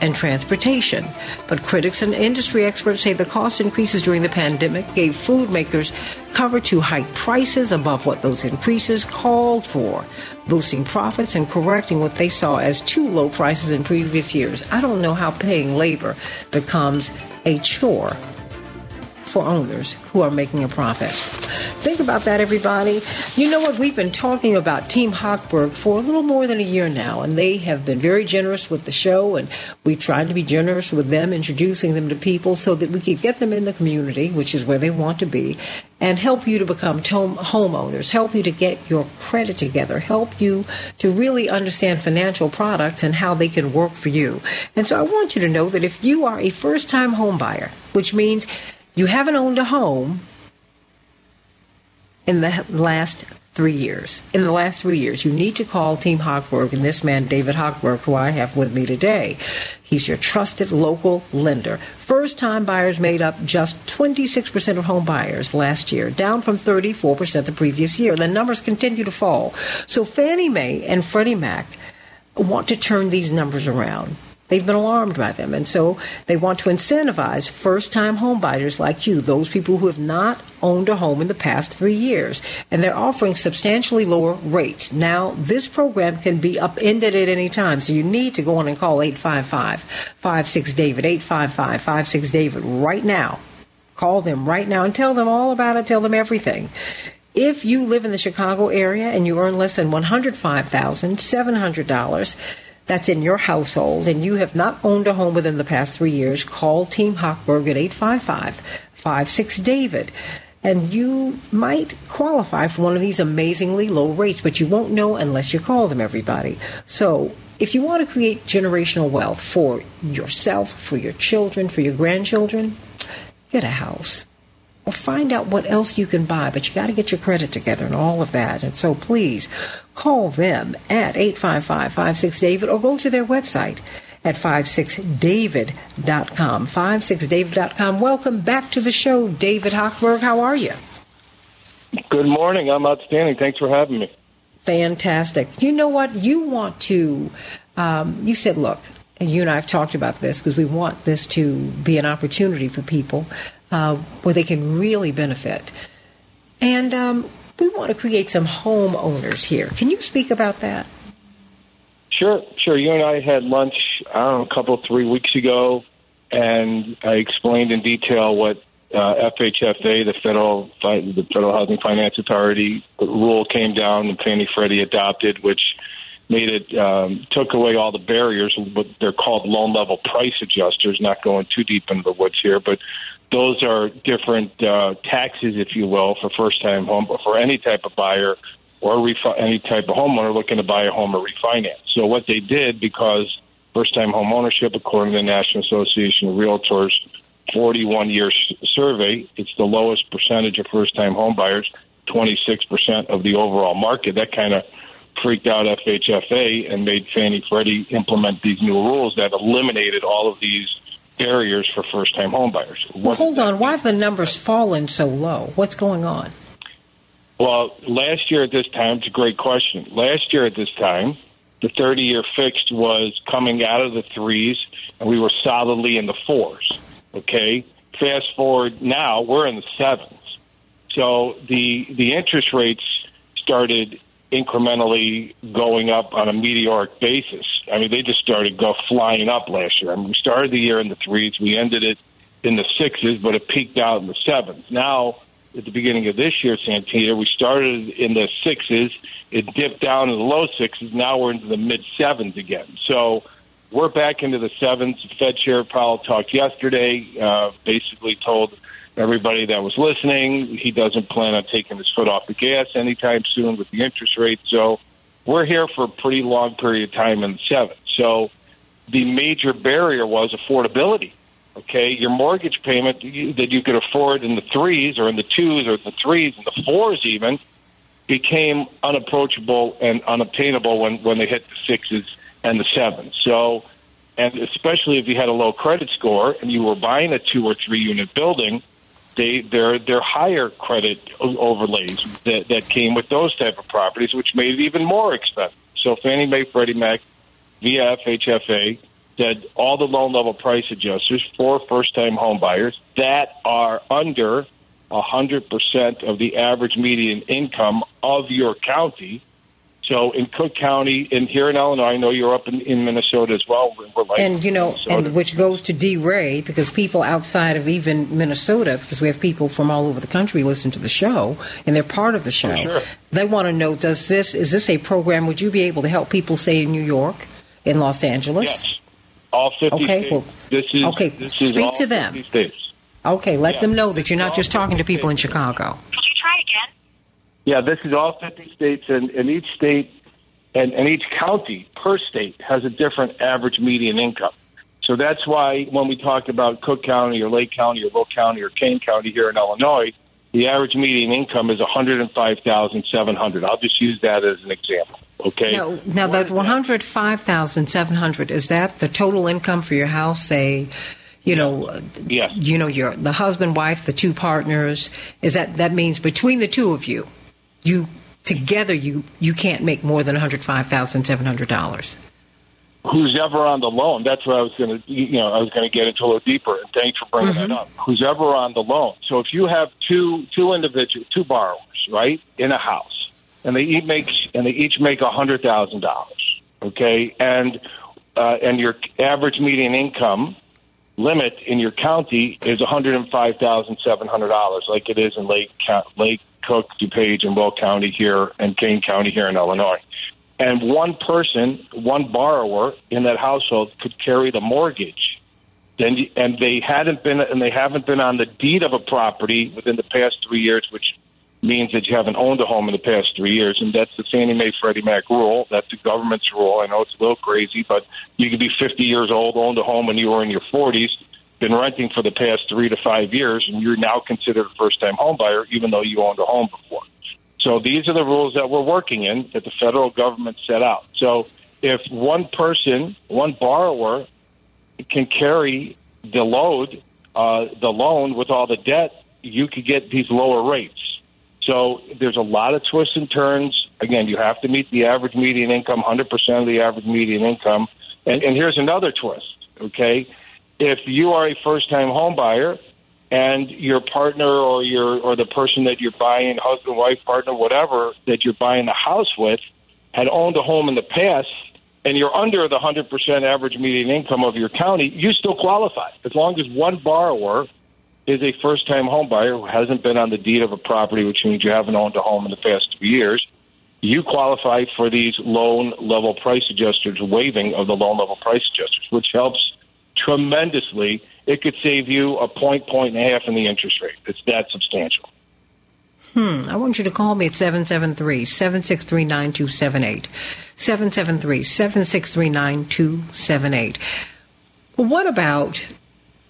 and transportation. But critics and industry experts say the cost increases during the pandemic gave food makers cover to hike prices above what those increases called for, boosting profits and correcting what they saw as too low prices in previous years. I don't know how paying labor becomes a chore for owners who are making a profit. Think about that, everybody. You know what? We've been talking about Team Hochberg for a little more than a year now, and they have been very generous with the show, and we've tried to be generous with them, introducing them to people so that we could get them in the community, which is where they want to be, and help you to become homeowners, help you to get your credit together, help you to really understand financial products and how they can work for you. And so I want you to know that if you are a first time homebuyer, which means you haven't owned a home in the last three years. In the last three years, you need to call Team Hochberg and this man, David Hochberg, who I have with me today. He's your trusted local lender. First time buyers made up just 26% of home buyers last year, down from 34% the previous year. The numbers continue to fall. So Fannie Mae and Freddie Mac want to turn these numbers around. They've been alarmed by them. And so they want to incentivize first time homebuyers like you, those people who have not owned a home in the past three years. And they're offering substantially lower rates. Now, this program can be upended at any time. So you need to go on and call 855 56 David, 855 56 David right now. Call them right now and tell them all about it. Tell them everything. If you live in the Chicago area and you earn less than $105,700, that's in your household and you have not owned a home within the past three years, call Team Hochberg at 855 56 David. And you might qualify for one of these amazingly low rates, but you won't know unless you call them, everybody. So if you want to create generational wealth for yourself, for your children, for your grandchildren, get a house find out what else you can buy, but you got to get your credit together and all of that. And so please call them at 855-56-DAVID or go to their website at 56david.com. 56david.com. Welcome back to the show, David Hochberg. How are you? Good morning. I'm outstanding. Thanks for having me. Fantastic. You know what? You want to, um, you said, look, and you and I have talked about this because we want this to be an opportunity for people uh, where they can really benefit. And um, we want to create some homeowners here. Can you speak about that? Sure, sure. You and I had lunch, know, a couple, three weeks ago, and I explained in detail what uh, FHFA, the federal the Federal Housing Finance Authority rule came down, and Fannie Freddie adopted, which made it um, took away all the barriers. They're called loan level price adjusters. Not going too deep into the woods here, but those are different uh, taxes, if you will, for first time home, but for any type of buyer or refi- any type of homeowner looking to buy a home or refinance. So what they did, because first time home ownership, according to the National Association of Realtors, 41 year survey, it's the lowest percentage of first time home buyers, 26% of the overall market. That kind of freaked out FHFA and made Fannie Freddie implement these new rules that eliminated all of these barriers for first time homebuyers. Well, hold on. Why have the numbers fallen so low? What's going on? Well, last year at this time, it's a great question. Last year at this time, the 30 year fixed was coming out of the threes, and we were solidly in the fours. Okay? Fast forward now, we're in the sevens. So the, the interest rates started incrementally going up on a meteoric basis. I mean, they just started go flying up last year. I mean, we started the year in the threes, we ended it in the sixes, but it peaked out in the sevens. Now, at the beginning of this year, Santita, we started in the sixes, it dipped down in the low sixes. Now we're into the mid sevens again. So we're back into the sevens. Fed Chair Powell talked yesterday, uh, basically told everybody that was listening. He doesn't plan on taking his foot off the gas anytime soon with the interest rate. So we're here for a pretty long period of time in the seventh. So the major barrier was affordability. Okay, your mortgage payment that you could afford in the threes or in the twos or the threes and the fours even became unapproachable and unobtainable when when they hit the sixes and the sevens. So, and especially if you had a low credit score and you were buying a two or three unit building, they they're they're higher credit overlays that that came with those type of properties, which made it even more expensive. So Fannie Mae, Freddie Mac, via FHFA did all the loan level price adjusters for first time home buyers that are under 100% of the average median income of your county. So in Cook County, and here in Illinois, I know you're up in, in Minnesota as well. Like and you know, Minnesota. and which goes to D. Ray because people outside of even Minnesota, because we have people from all over the country listen to the show and they're part of the show. sure. They want to know: Does this is this a program? Would you be able to help people, say in New York, in Los Angeles? Yes. all 50 Okay, states. well, this is okay, This is speak all to them. states. Okay, let Yeah. them know that you're not just talking to people in Chicago. Yeah, this is all 50 states, and, and each state and, and each county per state has a different average median income. So that's why when we talk about Cook County or Lake County or Will County or Kane County here in Illinois, the average median income is 105,700. I'll just use that as an example. Okay. Now, now that one hundred five thousand seven hundred is that the total income for your house? Say, you know, Yes. you know, your the husband, wife, the two partners. Is that that means between the two of you, you together you you can't make more than one hundred five thousand seven hundred dollars. who's ever on the loan, that's what I was going to, you know, I was going to get into a little deeper. And thanks for bringing that up. Who's ever on the loan. So if you have two two individual two borrowers, right, in a house, and they each make and they each make a hundred thousand dollars, okay, and uh, and your average median income limit in your county is one hundred and five thousand seven hundred dollars, like it is in Lake Lake Cook, DuPage, and Will County here, and Kane County here in Illinois and one person, one borrower in that household could carry the mortgage. Then, and they hadn't been, and they haven't been on the deed of a property within the past three years, which means that you haven't owned a home in the past three years, and that's the Fannie Mae Freddie Mac rule. That's the government's rule. I know it's a little crazy, but you could be 50 years old, owned a home when you were in your 40s, been renting for the past three to five years, and you're now considered a first-time home buyer, even though you owned a home before. So these are the rules that we're working in that the federal government set out. So if one person, one borrower, can carry the load, uh, the loan with all the debt, you could get these lower rates. So there's a lot of twists and turns. Again, you have to meet the average median income, 100% of the average median income. And, and here's another twist, okay? If you are a first-time home buyer and your partner or your or the person that you're buying, husband, wife, partner, whatever that you're buying the house with, had owned a home in the past, and you're under the 100% average median income of your county, you still qualify as long as one borrower is a first-time home buyer who hasn't been on the deed of a property, which means you haven't owned a home in the past two years. You qualify for these loan level price adjusters, waiving of the loan level price adjusters, which helps tremendously. It could save you a point, point and a half in the interest rate. It's that substantial. Hmm. I want you to call me at 773 763 9278. 773 763 9278. Well, what about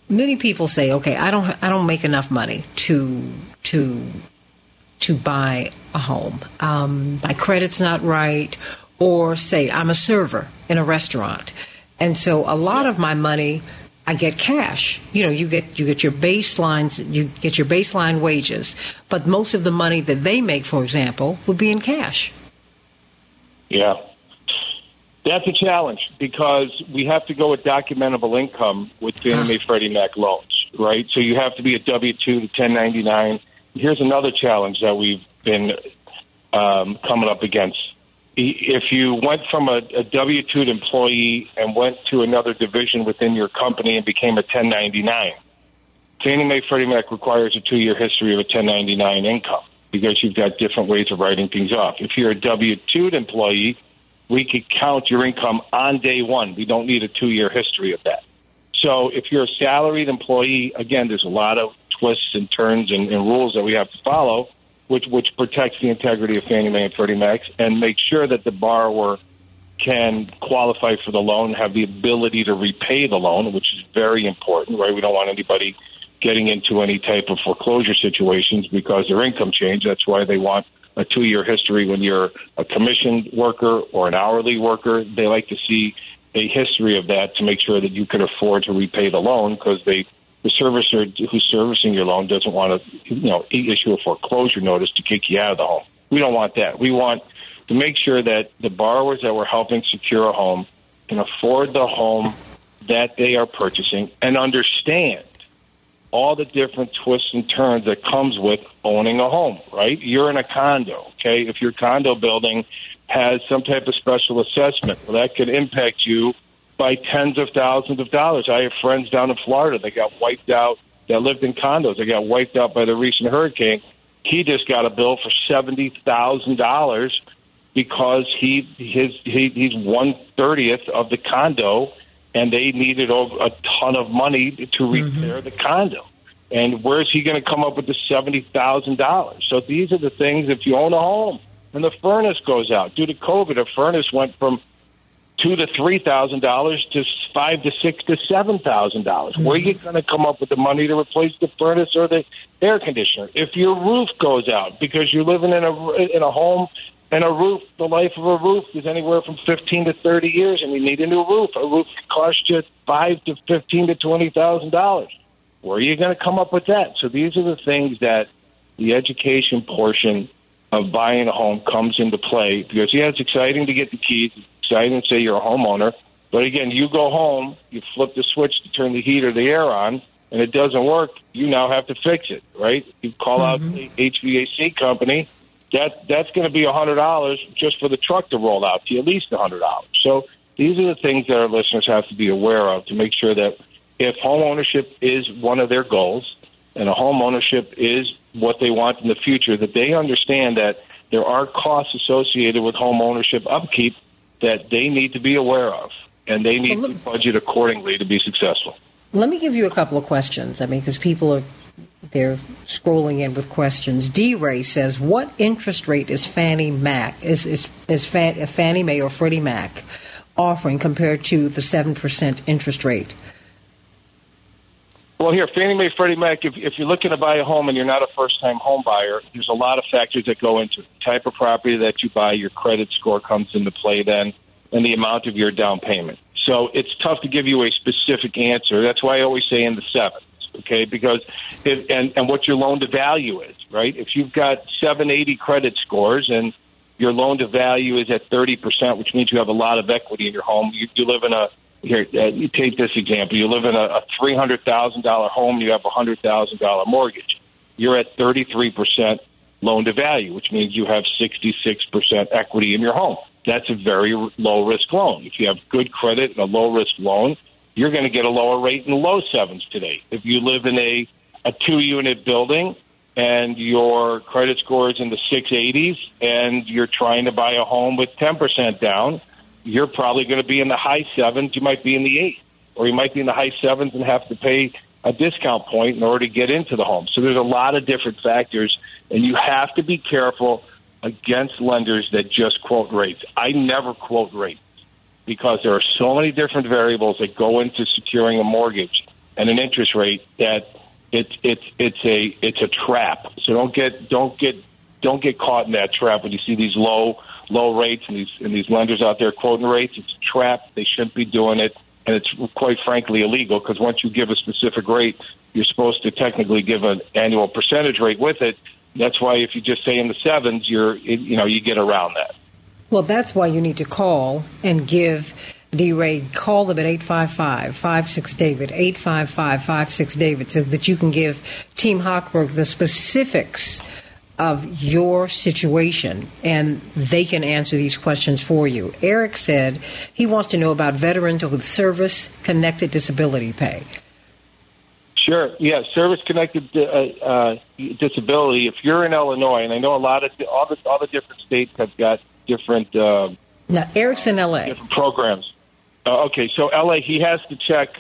many people say, okay, I don't, I don't make enough money to, to, to buy a home. Um, my credit's not right. Or say I'm a server in a restaurant. And so a lot of my money, I get cash. You know, you get you get your baselines, you get your baseline wages, but most of the money that they make, for example, would be in cash. Yeah. That's a challenge because we have to go with documentable income with Fannie Mae Freddie Mac loans, right? So you have to be a W 2 to 1099. Here's another challenge that we've been um, coming up against. If you went from a, a W 2 employee and went to another division within your company and became a 1099, Fannie Mae Freddie Mac requires a two year history of a 1099 income because you've got different ways of writing things off. If you're a W 2 employee, we could count your income on day one. We don't need a two year history of that. So if you're a salaried employee, again, there's a lot of twists and turns and, and rules that we have to follow, which which protects the integrity of Fannie Mae and Freddie Mac and make sure that the borrower can qualify for the loan, have the ability to repay the loan, which is very important, right? We don't want anybody getting into any type of foreclosure situations because their income changed. That's why they want a two year history when you're a commissioned worker or an hourly worker. They like to see a history of that to make sure that you can afford to repay the loan because they the servicer who's servicing your loan doesn't want to you know issue a foreclosure notice to kick you out of the home. We don't want that. We want to make sure that the borrowers that we're helping secure a home can afford the home that they are purchasing and understand all the different twists and turns that comes with owning a home, right? You're in a condo, okay? If your condo building has some type of special assessment, well, that could impact you by tens of thousands of dollars. I have friends down in Florida that got wiped out, that lived in condos, that got wiped out by the recent hurricane. He just got a bill for seventy thousand dollars because he his he, he's one thirtieth of the condo, and they needed a ton of money to mm-hmm. repair the condo. And where's he going to come up with the seventy thousand dollars? So these are the things. If you own a home and the furnace goes out due to COVID, a furnace went from two to three thousand dollars to five to six to seven thousand dollars. Where are you mhm. going to come up with the money to replace the furnace or the air conditioner? If your roof goes out because you're living in a in a home and a roof, the life of a roof is anywhere from fifteen to thirty years, and you need a new roof. A roof costs you five to fifteen to twenty thousand dollars. Where are you going to come up with that? So these are the things that the education portion of buying a home comes into play because yeah, it's exciting to get the keys. It's exciting to say you're a homeowner, but again, you go home, you flip the switch to turn the heat or the air on, and it doesn't work. You now have to fix it, right? You call out mm-hmm. the HVAC company. That that's going to be a hundred dollars just for the truck to roll out to you, at least a hundred dollars. So these are the things that our listeners have to be aware of to make sure that if home ownership is one of their goals and a home ownership is what they want in the future, that they understand that there are costs associated with home ownership upkeep that they need to be aware of, and they need to budget accordingly to be successful. Let me give you a couple of questions. I mean, because people are they're scrolling in with questions. D. Ray says, "What interest rate is Fannie Mac is is is Fan, Fannie Mae or Freddie Mac offering compared to the seven percent interest rate?" Well, here, Fannie Mae, Freddie Mac, if, if you're looking to buy a home and you're not a first time home buyer, there's a lot of factors that go into it. The type of property that you buy, your credit score comes into play then, and the amount of your down payment. So it's tough to give you a specific answer. That's why I always say in the sevens, okay? Because if, and, and what your loan to value is, right? If you've got 780 credit scores and your loan to value is at 30%, which means you have a lot of equity in your home, you, you live in a here, uh, you take this example. You live in a, a three hundred thousand dollar home. You have a hundred thousand dollar mortgage. You're at thirty three percent loan to value, which means you have sixty six percent equity in your home. That's a very low risk loan. If you have good credit and a low risk loan, you're going to get a lower rate in the low sevens today. If you live in a a two unit building and your credit score is in the 680s and you're trying to buy a home with 10% down, you're probably going to be in the high sevens. You might be in the eight, or you might be in the high sevens and have to pay a discount point in order to get into the home. So there's a lot of different factors, and you have to be careful against lenders that just quote rates. I never quote rates because there are so many different variables that go into securing a mortgage and an interest rate that it's it's it's a it's a trap. So don't get don't get don't get caught in that trap when you see these low low rates and these and these lenders out there quoting rates. It's a trap. They shouldn't be doing it, and it's quite frankly illegal because once you give a specific rate, you're supposed to technically give an annual percentage rate with it. That's why if you just say in the sevens, you're you know you get around that. Well, that's why you need to call and give D Ray, call them at 855 56 David, 855 56 David, so that you can give Team Hochberg the specifics of your situation and they can answer these questions for you. Eric said he wants to know about veterans with service connected disability pay. Sure. Yeah, service connected uh, uh, disability. If you're in Illinois, and I know a lot of all the all the different states have got different. Uh, now, Eric's in LA. Different programs. Uh, okay, so LA, he has to check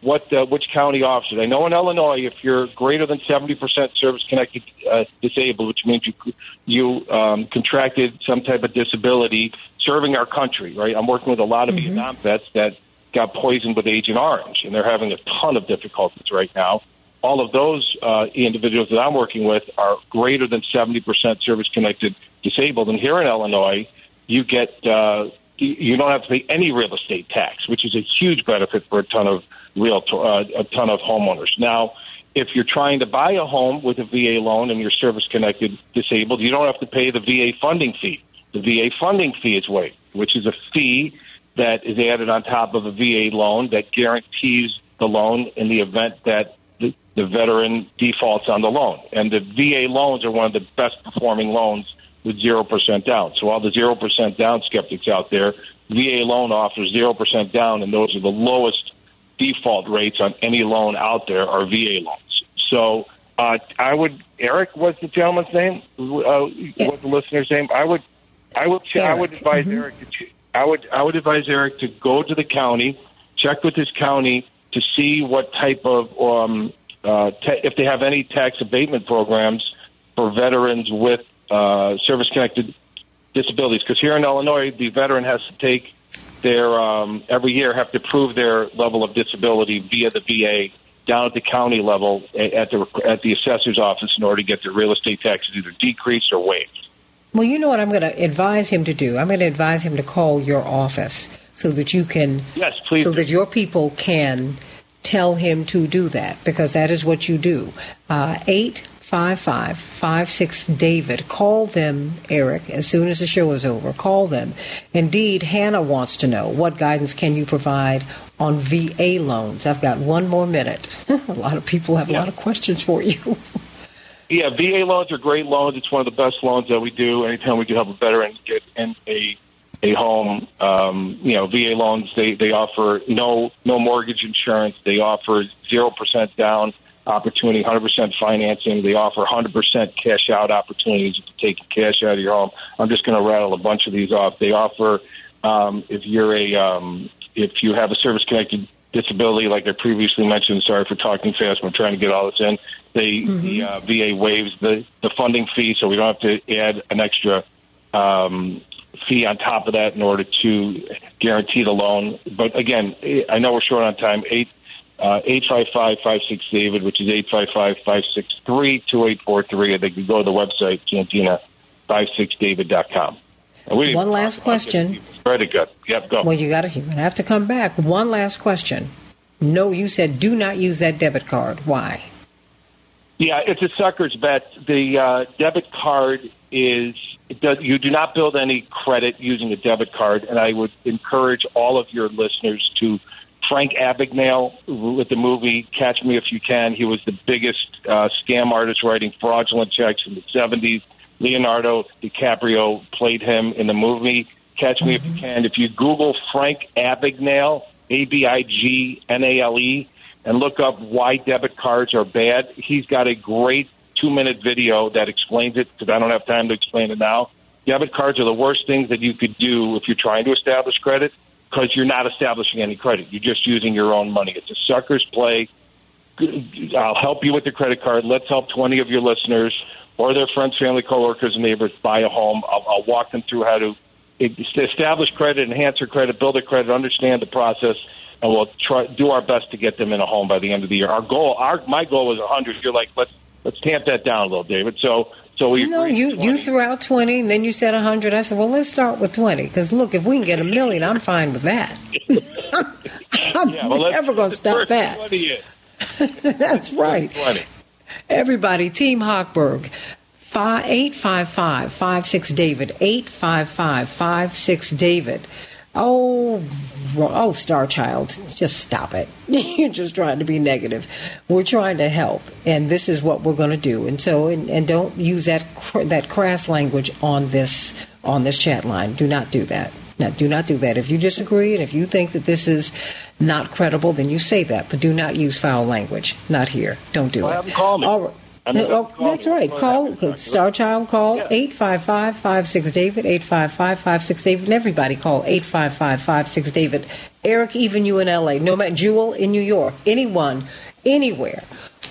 what uh, which county offers it. I know in Illinois, if you're greater than 70% service connected uh, disabled, which means you you um, contracted some type of disability serving our country, right? I'm working with a lot of Vietnam vets that got poisoned with Agent Orange, and they're having a ton of difficulties right now. All of those uh, individuals that I'm working with are greater than 70% service connected disabled, and here in Illinois, you get uh, you don't have to pay any real estate tax, which is a huge benefit for a ton of real uh, a ton of homeowners. Now, if you're trying to buy a home with a VA loan and you're service connected disabled, you don't have to pay the VA funding fee. The VA funding fee is waived, which is a fee that is added on top of a VA loan that guarantees the loan in the event that the, the veteran defaults on the loan. And the VA loans are one of the best performing loans with 0% down. So all the 0% down skeptics out there, VA loan offers 0% down, and those are the lowest default rates on any loan out there are VA loans. So uh, I would, Eric was the gentleman's name, uh, what the listener's name. I would, I would, I would advise Eric to, I would, I would advise Eric to go to the county, check with his county to see what type of, um, uh, ta- if they have any tax abatement programs for veterans with uh, service-connected disabilities. Because here in Illinois, the veteran has to take their um, every year have to prove their level of disability via the VA down at the county level at the at the assessor's office in order to get their real estate taxes either decreased or waived. Well, you know what I'm going to advise him to do? I'm going to advise him to call your office so that you can. Yes, please So do. that your people can tell him to do that because that is what you do. Uh, Eight five five five six David. Call them, Eric, as soon as the show is over. Call them. Indeed, Hannah wants to know what guidance can you provide on VA loans. I've got one more minute. [LAUGHS] a lot of people have a lot of questions for you. [LAUGHS] Yeah, VA loans are great loans. It's one of the best loans that we do. Anytime we can help a veteran get in a a home, um, you know, VA loans they they offer no no mortgage insurance. They offer zero percent down opportunity, hundred percent financing. They offer hundred percent cash out opportunities if you take cash out of your home. I'm just going to rattle a bunch of these off. They offer um, if you're a um, if you have a service connected disability, like I previously mentioned. Sorry for talking fast. I'm trying to get all this in. They the uh, VA waives the the funding fee, so we don't have to add an extra um, fee on top of that in order to guarantee the loan. But again, I know we're short on time. Eight. Uh, 855 David, which is 855 563 2843. They can go to the website, cantina56david.com. And we One last question. Very good. Yep, go. Well, you got to you're gonna have to come back. One last question. No, you said do not use that debit card. Why? Yeah, it's a sucker's bet. The uh, debit card is it does, you do not build any credit using a debit card, and I would encourage all of your listeners to Frank Abagnale with the movie Catch Me If You Can. He was the biggest uh, scam artist writing fraudulent checks in the 70s. Leonardo DiCaprio played him in the movie Catch Me If You Can. If you Google Frank Abagnale, A B I G N A L E, and look up why debit cards are bad, he's got a great two minute video that explains it because I don't have time to explain it now. Debit cards are the worst things that you could do if you're trying to establish credit because you're not establishing any credit. You're just using your own money. It's a sucker's play. I'll help you with the credit card. Let's help 20 of your listeners or their friends, family, coworkers, and neighbors buy a home. I'll, I'll walk them through how to establish credit, enhance their credit, build their credit, understand the process, and we'll try do our best to get them in a home by the end of the year. Our goal, our my goal was 100. You're like, let's let's tamp that down a little, David. So so we No, you you threw out twenty, and then you said hundred. I said, well, let's start with twenty because look, if we can get a million, I'm fine with that. [LAUGHS] I'm yeah, well, never going to stop that. 20 years. [LAUGHS] That's right. 20. Everybody, Team Hochberg. Five, 855 56 David. 855 56 David. Oh, oh, Star Child, just stop it. [LAUGHS] You're just trying to be negative. We're trying to help, and this is what we're going to do. And so, and, and don't use that cr- that crass language on this on this chat line. Do not do that. Now, do not do that. If you disagree and if you think that this is not credible, then you say that, but do not use foul language. Not here. Don't do Well, it. call me. All right. Oh, that's right. Call uh, Star Child. Call eight five five five six David. Eight five five five six David. And everybody call eight five five five six David. Eric, even you in L.A. No matter Jewel in New York. Anyone, anywhere.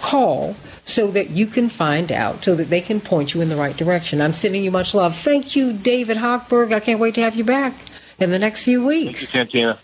Call so that you can find out, so that they can point you in the right direction. I'm sending you much love. Thank you, David Hochberg. I can't wait to have you back in the next few weeks. Thank you. Santina.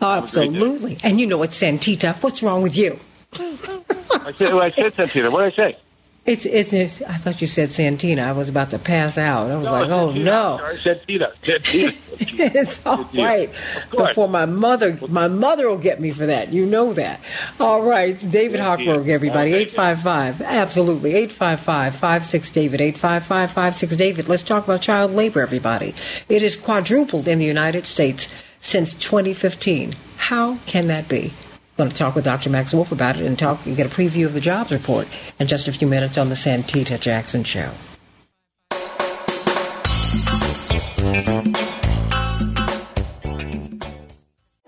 Absolutely. And you know it's Santita. What's wrong with you? I said, well, I said Santita. What did I say? It's, it's, it's, I thought you said Santina. I was about to pass out. I was like, oh Santina. no. I said Tita. [LAUGHS] It's all Yeah. right. Before my mother, my mother will get me for that. You know that. All right. It's David Hochberg, everybody. 855. Absolutely. 855 56 David. 855 56 David. Let's talk about child labor, everybody. It has quadrupled in the United States since 2015. How can that be? Going to talk with Dr. Max Wolff about it and talk and get a preview of the jobs report in just a few minutes on the Santita Jackson Show.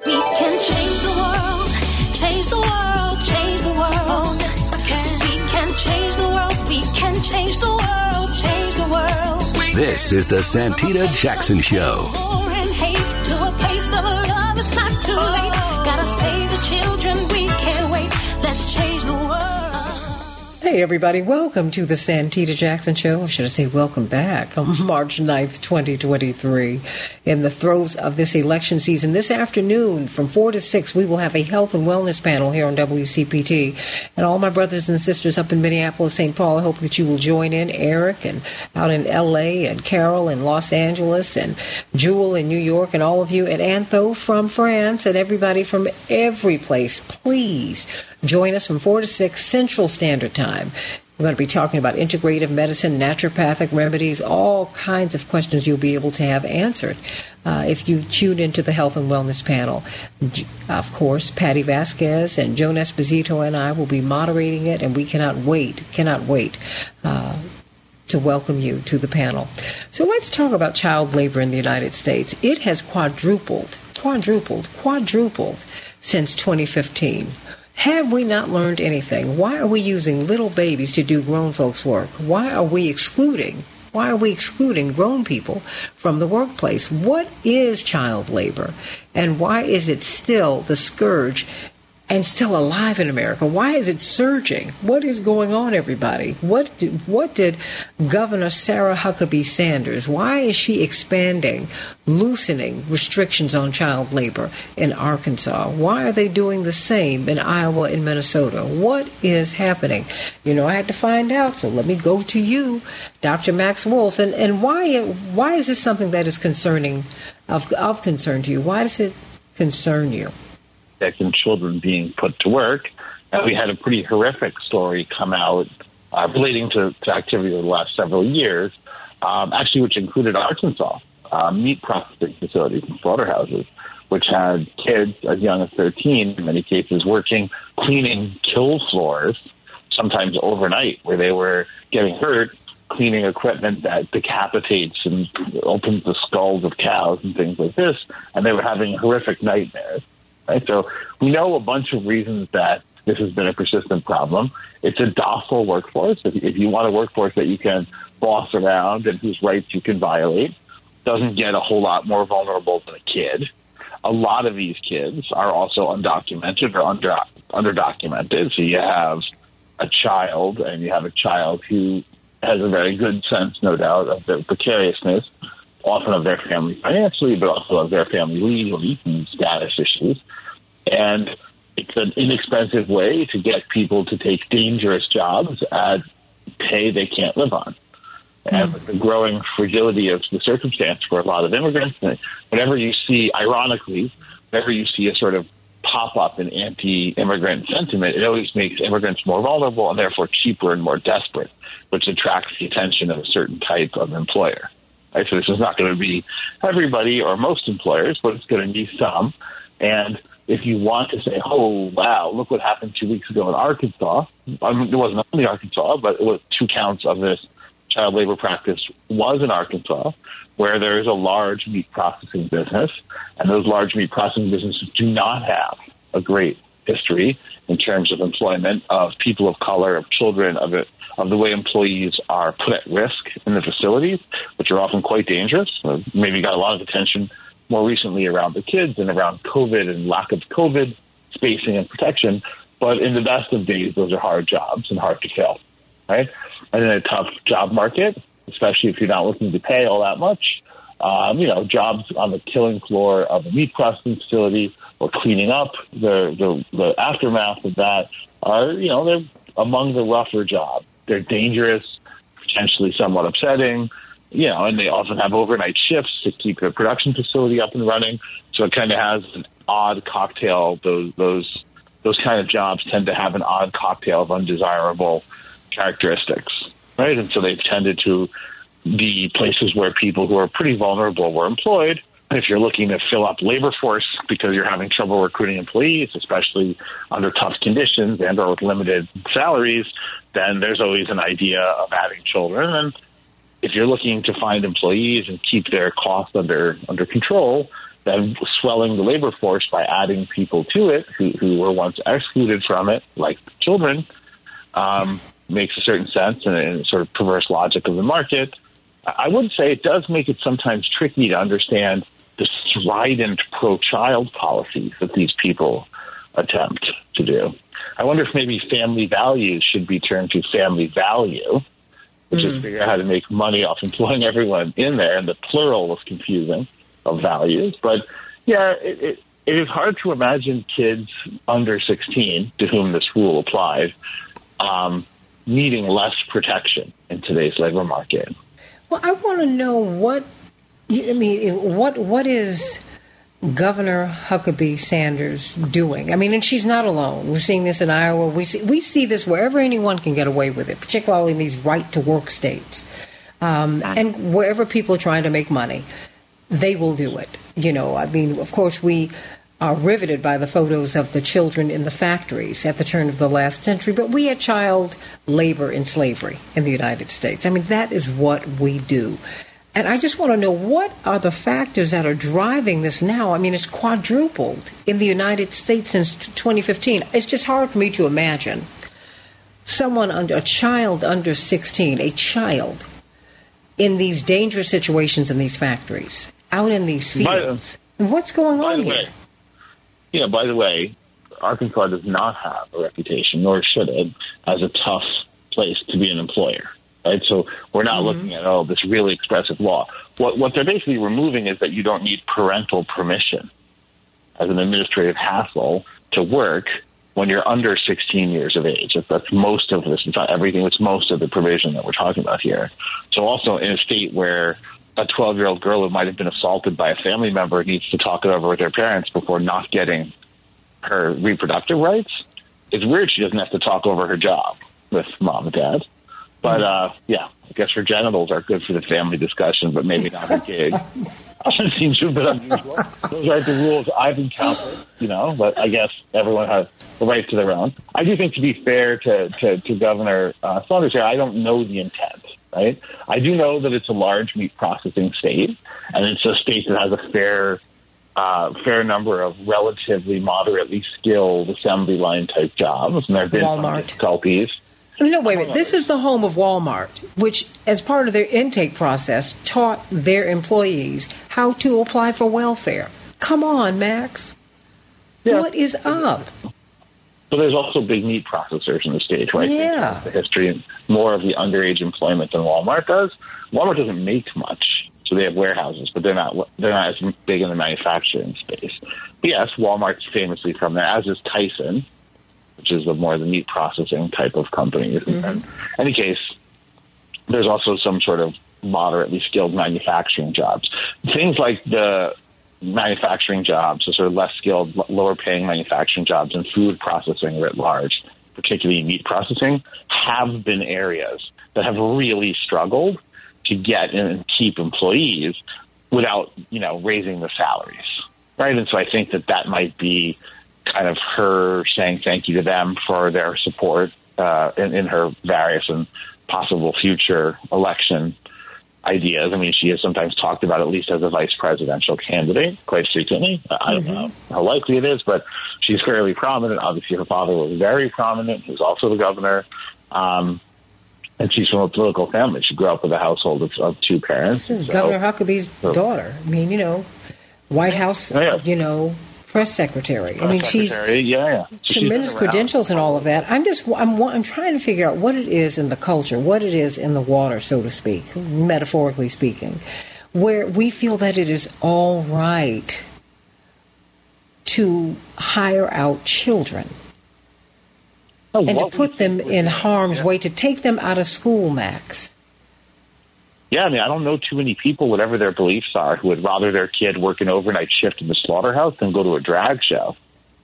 We can change the world, change the world, change the world. We can. We can change the world, we can change the world, change the world. This is the Santita Jackson Show. Hey, everybody, welcome to the Santita Jackson Show. Or should I say, welcome back on [LAUGHS] March 9th, 2023. In the throes of this election season, this afternoon from 4 to 6, we will have a health and wellness panel here on WCPT. And all my brothers and sisters up in Minneapolis, St. Paul, I hope that you will join in. Eric and out in LA and Carol in Los Angeles and Jewel in New York and all of you and Antho from France and everybody from every place. Please join us from 4 to 6 Central Standard Time. We're going to be talking about integrative medicine, naturopathic remedies, all kinds of questions you'll be able to have answered uh, if you tune into the health and wellness panel. Of course, Patty Vasquez and Joan Esposito and I will be moderating it, and we cannot wait, cannot wait. Uh, to welcome you to the panel. So let's talk about child labor in the United States. It has quadrupled, quadrupled, quadrupled since 2015. Have we not learned anything? Why are we using little babies to do grown folks' work? Why are we excluding? Why are we excluding grown people from the workplace? What is child labor? And why is it still the scourge and still alive in America. Why is it surging? What is going on, everybody? What did, what did Governor Sarah Huckabee Sanders? Why is she expanding, loosening restrictions on child labor in Arkansas? Why are they doing the same in Iowa and Minnesota? What is happening? You know, I had to find out. So let me go to you, Dr. Max Wolff, and and why why is this something that is concerning of of concern to you? Why does it concern you? And children being put to work. And we had a pretty horrific story come out uh, relating to, to activity over the last several years, um, actually, which included Arkansas uh, meat processing facilities and slaughterhouses, which had kids as young as 13, in many cases, working cleaning kill floors, sometimes overnight, where they were getting hurt cleaning equipment that decapitates and opens the skulls of cows and things like this, and they were having horrific nightmares. Right? So we know a bunch of reasons that this has been a persistent problem. It's a docile workforce. If, if you want a workforce that you can boss around and whose rights you can violate, doesn't get a whole lot more vulnerable than a kid. A lot of these kids are also undocumented or under underdocumented. So you have a child, and you have a child who has a very good sense, no doubt, of the precariousness, often of their family financially, but also of their family legally and status issues. And it's an inexpensive way to get people to take dangerous jobs at pay they can't live on. Hmm. And with the growing fragility of the circumstance for a lot of immigrants, whenever you see, ironically, whenever you see a sort of pop up in anti immigrant sentiment, it always makes immigrants more vulnerable and therefore cheaper and more desperate, which attracts the attention of a certain type of employer. Right? So this is not going to be everybody or most employers, but it's going to be some. And if you want to say, oh, wow, look what happened two weeks ago in Arkansas, I mean, it wasn't only Arkansas, but it was two counts of this child labor practice was in Arkansas, where there is a large meat processing business, and those large meat processing businesses do not have a great history in terms of employment of people of color, of children, of of the way employees are put at risk in the facilities, which are often quite dangerous. Maybe got a lot of attention more recently around the kids and around COVID and lack of COVID spacing and protection. But in the best of days, those are hard jobs and hard to fill, right? And in a tough job market, especially if you're not looking to pay all that much, um, you know, jobs on the killing floor of a meat processing facility or cleaning up the, the, the aftermath of that are, you know, they're among the rougher jobs. They're dangerous, potentially somewhat upsetting, you know, and they often have overnight shifts to keep the production facility up and running. So it kind of has an odd cocktail. Those those those kind of jobs tend to have an odd cocktail of undesirable characteristics, right? And so they've tended to be places where people who are pretty vulnerable were employed. If you're looking to fill up labor force because you're having trouble recruiting employees, especially under tough conditions and or with limited salaries, then there's always an idea of adding children. And if you're looking to find employees and keep their costs under under control, then swelling the labor force by adding people to it who, who were once excluded from it, like children, um, makes a certain sense and a sort of perverse logic of the market. I would say it does make it sometimes tricky to understand the strident pro-child policies that these people attempt to do. I wonder if maybe family values should be turned to family value, which mm-hmm. is figure out how to make money off employing everyone in there, and the plural was confusing of values. But yeah, it, it, it is hard to imagine kids under 16 to whom this rule applied um, needing less protection in today's labor market. Well, I want to know what I mean. What what is Governor Huckabee Sanders doing? I mean, and she's not alone. We're seeing this in Iowa. We see we see this wherever anyone can get away with it, particularly in these right to work states, um, and wherever people are trying to make money, they will do it. You know, I mean, of course we are riveted by the photos of the children in the factories at the turn of the last century, but we had child labor in slavery in the United States. I mean, that is what we do. And I just want to know what are the factors that are driving this now? I mean, it's quadrupled in the United States since 2015. It's just hard for me to imagine someone under a child under 16, a child in these dangerous situations in these factories, out in these fields. By, What's going on here? Way, know, by the way, Arkansas does not have a reputation, nor should it, as a tough place to be an employer. Right, so we're not mm-hmm. looking at oh this really expressive law. What what they're basically removing is that you don't need parental permission as an administrative hassle to work when you're under 16 years of age. That's most of this. It's not everything. It's most of the provision that we're talking about here. So also in a state where a 12 year old girl who might have been assaulted by a family member needs to talk it over with her parents before not getting her reproductive rights. It's weird she doesn't have to talk over her job with mom and dad. But uh, yeah, I guess her genitals are good for the family discussion, but maybe not her gig. Seems a bit unusual. Those aren't the rules I've encountered, you know. But I guess everyone has the right to their own. I do think, to be fair to to, to Governor uh, Saunders here, I don't know the intent right? I do know that it's a large meat processing state, and it's a state that has a fair uh, fair number of relatively moderately skilled assembly line type jobs, and there have been Walmart. difficulties. No, wait a minute. This is the home of Walmart, which, as part of their intake process, taught their employees how to apply for welfare. Come on, Max. Yeah. What is up? But there's also big meat processors in the state, right? Yeah. The history and more of the underage employment than Walmart does. Walmart doesn't make much, so they have warehouses, but they're not they're not as big in the manufacturing space. But yes, Walmart's famously from there, as is Tyson, which is the more the meat processing type of company. Mm-hmm. In any case, there's also some sort of moderately skilled manufacturing jobs. Things like the manufacturing jobs, the sort of less skilled, lower paying manufacturing jobs and food processing writ large, particularly meat processing, have been areas that have really struggled to get and keep employees without, you know, raising the salaries. Right. And so I think that that might be kind of her saying thank you to them for their support uh, in, in her various and possible future election ideas. I mean, she has sometimes talked about at least as a vice presidential candidate quite frequently. I don't mm-hmm. know how likely it is, but she's fairly prominent. Obviously, her father was very prominent. He was also the governor. Um, and she's from a political family. She grew up with a household of, of two parents. This is So- Governor Huckabee's so- daughter. I mean, you know, White House, Oh, yeah. you know, press secretary. I mean, she's yeah, yeah. So tremendous around. credentials and all of that. I'm just I'm I'm trying to figure out what it is in the culture, what it is in the water, so to speak, metaphorically speaking, where we feel that it is all right to hire out children Oh, and to put them in harm's yeah. way, to take them out of school, Max. Yeah, I mean, I don't know too many people, whatever their beliefs are, who would rather their kid work an overnight shift in the slaughterhouse than go to a drag show.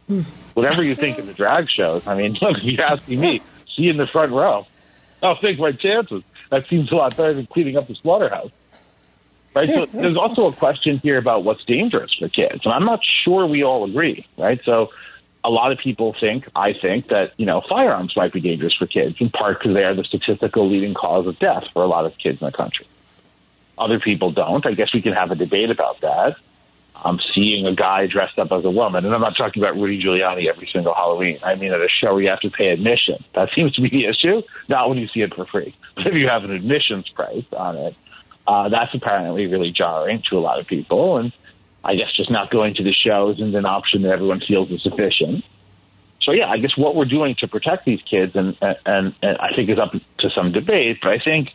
Hmm. Whatever you think of the drag shows, I mean, [LAUGHS] look, you're asking me, see you in the front row. I'll take my chances. That seems a lot better than cleaning up the slaughterhouse. Right? So [LAUGHS] there's also a question here about what's dangerous for kids. And I'm not sure we all agree, right? So a lot of people think, I think, that, you know, firearms might be dangerous for kids, in part because they are the statistical leading cause of death for a lot of kids in the country. Other people don't. I guess we can have a debate about that. I'm seeing a guy dressed up as a woman, and I'm not talking about Rudy Giuliani every single Halloween. I mean, at a show where you have to pay admission. That seems to be the issue. Not when you see it for free. [LAUGHS] But if you have an admissions price on it, uh, that's apparently really jarring to a lot of people. And I guess just not going to the show isn't an option that everyone feels is sufficient. So yeah, I guess what we're doing to protect these kids, and and, and I think is up to some debate. But I think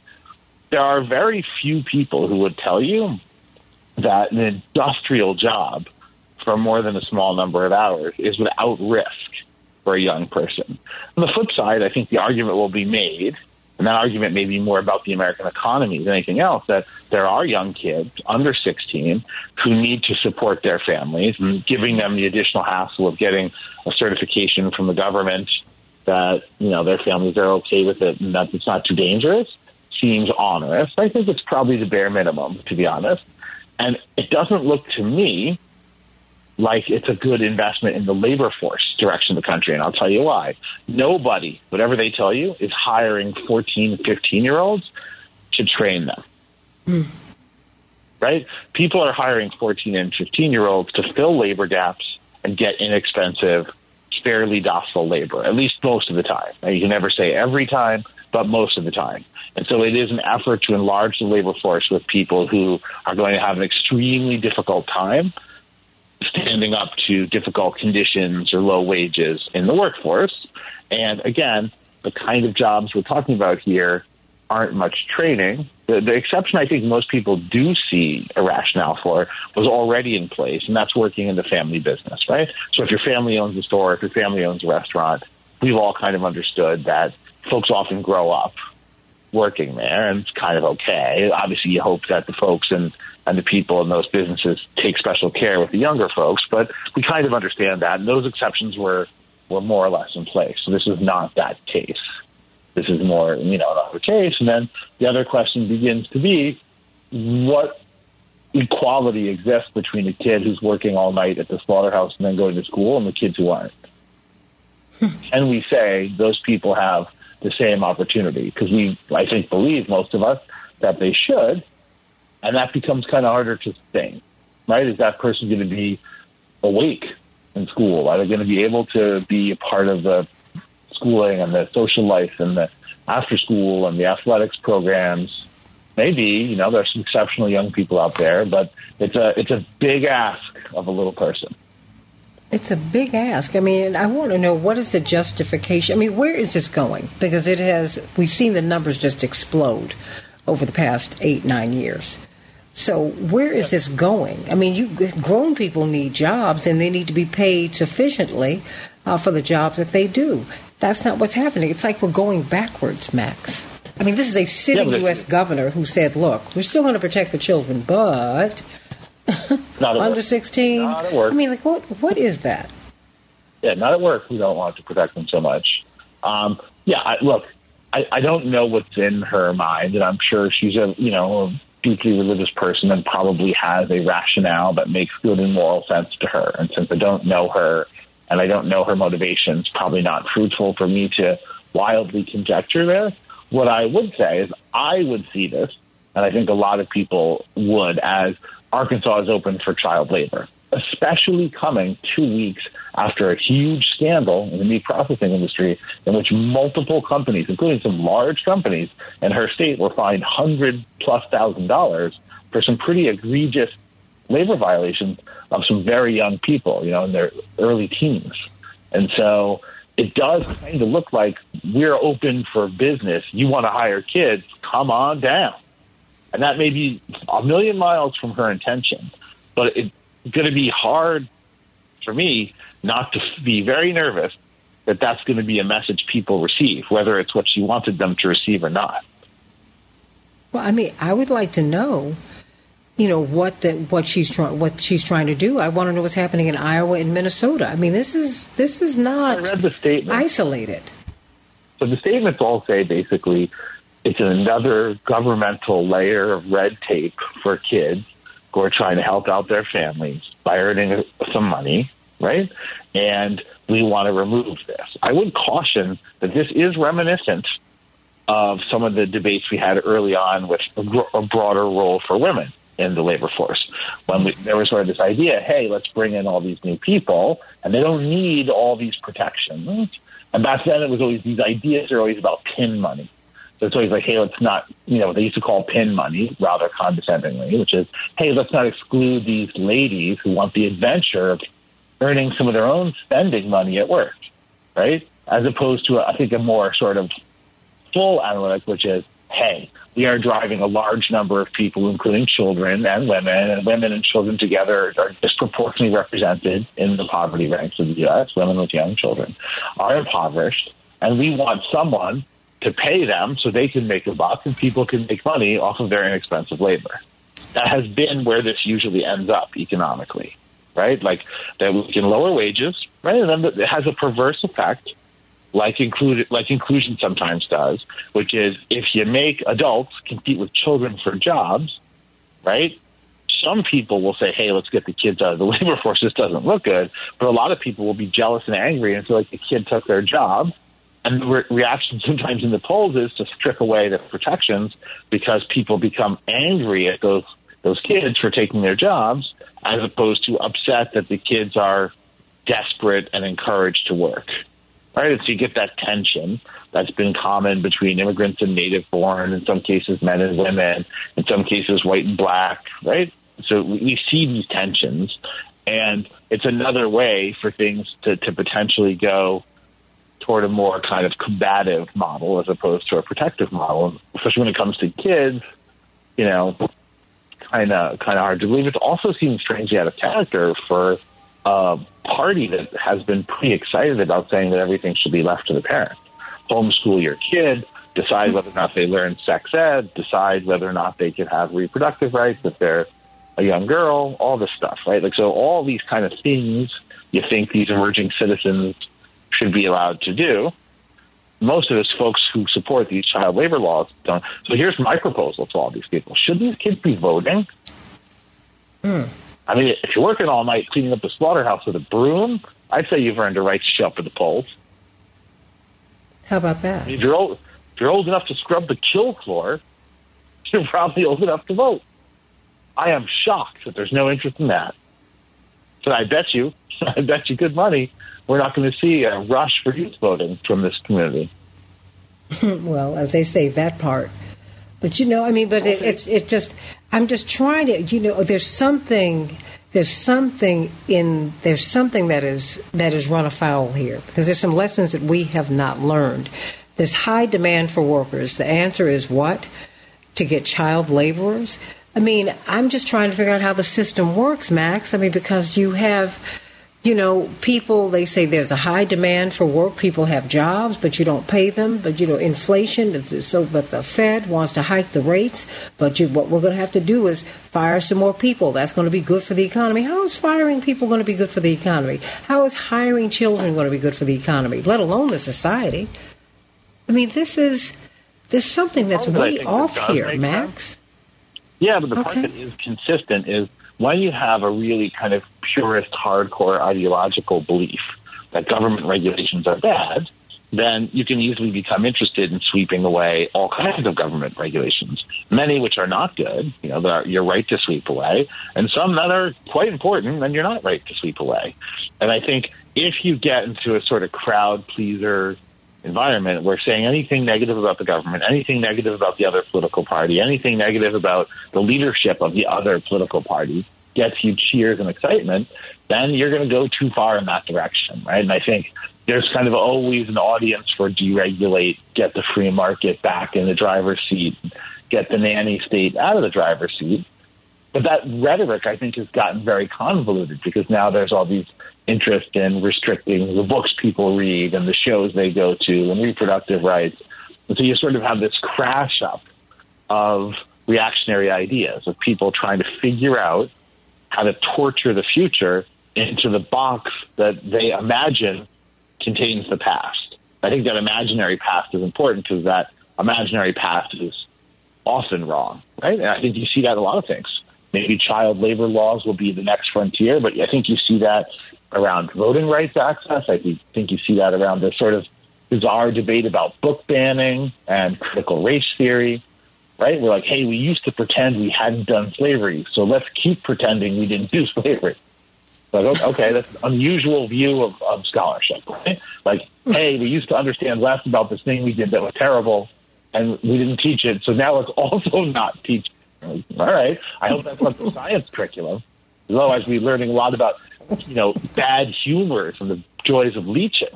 there are very few people who would tell you that an industrial job for more than a small number of hours is without risk for a young person. On the flip side, I think the argument will be made, and that argument may be more about the American economy than anything else, that there are young kids under 16 who need to support their families, and giving them the additional hassle of getting a certification from the government that you know their families are okay with it and that it's not too dangerous seems onerous. I think it's probably the bare minimum, to be honest. And it doesn't look to me like it's a good investment in the labor force direction of the country. And I'll tell you why. Nobody, whatever they tell you, is hiring 14, 15 year olds to train them. Hmm. Right? People are hiring 14 and 15 year olds to fill labor gaps and get inexpensive, fairly docile labor, at least most of the time. Now, you can never say every time, but most of the time. And so it is an effort to enlarge the labor force with people who are going to have an extremely difficult time standing up to difficult conditions or low wages in the workforce. And again, the kind of jobs we're talking about here aren't much training. The, the exception I think most people do see a rationale for was already in place, and that's working in the family business, right? So if your family owns a store, if your family owns a restaurant, we've all kind of understood that folks often grow up working there, and it's kind of okay. Obviously, you hope that the folks and and the people in those businesses take special care with the younger folks, but we kind of understand that, and those exceptions were were more or less in place. So this is not that case. This is more, you know, another case. And then the other question begins to be, what equality exists between a kid who's working all night at the slaughterhouse and then going to school and the kids who aren't? Hmm. and we say those people have the same opportunity because we, I think, believe most of us that they should, and that becomes kind of harder to sustain, right? Is that person going to be awake in school? Are they going to be able to be a part of the schooling and the social life and the after school and the athletics programs? Maybe you know there's some exceptional young people out there, but it's a it's a big ask of a little person. It's a big ask. I mean, I want to know what is the justification. I mean, where is this going? Because it has, we've seen the numbers just explode over the past eight, nine years. So where is this going? I mean, you grown people need jobs and they need to be paid sufficiently uh, for the jobs that they do. That's not what's happening. It's like we're going backwards, Max. I mean, this is a sitting Yeah, U.S. governor who said, "Look, we're still going to protect the children, but [LAUGHS] under work. 16." Not at work. I mean, like what? What is that? Yeah, not at work. We don't want to protect them so much. Um, yeah, I, look, I, I don't know what's in her mind, and I'm sure she's a you know a deeply religious person and probably has a rationale that makes good and moral sense to her. And since I don't know her and I don't know her motivations, probably not fruitful for me to wildly conjecture there. What I would say is I would see this, and I think a lot of people would, as Arkansas is open for child labor, especially coming two weeks after a huge scandal in the meat processing industry in which multiple companies, including some large companies in her state, were fined hundred plus thousand dollars for some pretty egregious labor violations of some very young people, you know, in their early teens. And so it does kind of look like we're open for business. You want to hire kids, come on down. And that may be a million miles from her intention, but it's going to be hard for me not to be very nervous that that's going to be a message people receive, whether it's what she wanted them to receive or not. Well, I mean, I would like to know, you know, what the, what she's trying what she's trying to do. I want to know what's happening in Iowa and Minnesota. I mean, this is this is not I read the statement. isolated. So the statements all say basically it's another governmental layer of red tape for kids who are trying to help out their families by earning some money, right? And we want to remove this. I would caution that this is reminiscent of some of the debates we had early on with a, broader role for women in the labor force. When we, there was sort of this idea, hey, let's bring in all these new people, and they don't need all these protections. And back then, it was always these ideas are always about pin money. It's always like, hey, let's not, you know, what they used to call pin money rather condescendingly, which is, hey, let's not exclude these ladies who want the adventure of earning some of their own spending money at work, right? As opposed to, I think, a more sort of full analytic, which is, hey, we are driving a large number of people, including children and women, and women and children together are disproportionately represented in the poverty ranks of the U.S. Women with young children are impoverished, and we want someone to pay them so they can make a buck and people can make money off of their inexpensive labor. That has been where this usually ends up economically, right? Like that we can lower wages, right? And then it has a perverse effect like include like inclusion sometimes does, which is if you make adults compete with children for jobs, right? Some people will say, "Hey, let's get the kids out of the [LAUGHS] labor force. This doesn't look good." But a lot of people will be jealous and angry and feel like the kid took their job. And the re- reaction [LAUGHS] sometimes in the polls is to strip away the protections because people become angry at those those kids for taking their jobs, as opposed to upset that the kids are desperate and encouraged to work right? So you get that tension that's been common between immigrants and native born, in some cases men and women, in some cases white and black, right? So we see these tensions, and it's another way for things to, to potentially go toward a more kind of combative model as opposed to a protective model, especially when it comes to kids, you know, kind of kind of hard to believe. It also seems strangely out of character for a party that has been pretty excited about saying that everything should be left to the parents. Homeschool your kid, decide whether or not they learn sex ed, decide whether or not they can have reproductive rights if they're a young girl, all this stuff, right? Like, so all these kind of things you think these emerging citizens should be allowed to do. Most of us folks who support these child labor laws don't. So here's my proposal to all these people. Should these kids be voting? Mm. I mean, if you're working all night cleaning up the slaughterhouse with a broom, I'd say you've earned a right to show up at the polls. How about that? If you're old, if you're old enough to scrub the kill floor, [LAUGHS] you're probably old enough to vote. I am shocked that there's no interest in that. So I bet you, [LAUGHS] I bet you good money, we're not going to see a rush for youth voting from this community. [LAUGHS] well, as they say, that part. But you know, I mean, but it, it's it's just I'm just trying to, you know, there's something there's something in there's something that is that is run afoul here because there's some lessons that we have not learned. This high demand for workers. The answer is what? To get child laborers. I mean, I'm just trying to figure out how the system works, Max. I mean, because you have you know, people, they say there's a high demand for work. People have jobs, but you don't pay them. But, you know, inflation, so, but the Fed wants to hike the rates. But you, what we're going to have to do is fire some more people. That's going to be good for the economy. How is firing people going to be good for the economy? How is hiring children going to be good for the economy, let alone the society? I mean, this is, there's something that's way off here, Max. Sense. Yeah, but the Okay. part that is consistent is when you have a really kind of purist, hardcore ideological belief that government regulations are bad, then you can easily become interested in sweeping away all kinds of government regulations, many which are not good, you know, that are, you're right to sweep away, and some that are quite important and you're not right to sweep away. And I think if you get into a sort of crowd pleaser environment where saying anything negative about the government, anything negative about the other political party, anything negative about the leadership of the other political party gets you cheers and excitement, then you're going to go too far in that direction, right? And I think there's kind of always an audience for deregulate, get the free market back in the driver's seat, get the nanny state out of the driver's seat. But that rhetoric, I think, has gotten very convoluted because now there's all these interest in restricting the books people read and the shows they go to and reproductive rights. And so you sort of have this crash up of reactionary ideas of people trying to figure out how to torture the future into the box that they imagine contains the past. I think that imaginary past is important because that imaginary past is often wrong, right? And I think you see that in a lot of things. Maybe child labor laws will be the next frontier, but I think you see that around voting rights access. I think you see that around the sort of bizarre debate about book banning and critical race theory, right? We're like, hey, we used to pretend we hadn't done slavery, so let's keep pretending we didn't do [LAUGHS] slavery. Like, okay, that's an unusual view of, of scholarship, right? Like, hey, we used to understand less about this thing we did that was terrible, and we didn't teach it, so now let's [LAUGHS] also not teach. All right, I hope that's not the [LAUGHS] science curriculum. Otherwise, we're learning a lot about, you know, bad humor from the joys of leeching.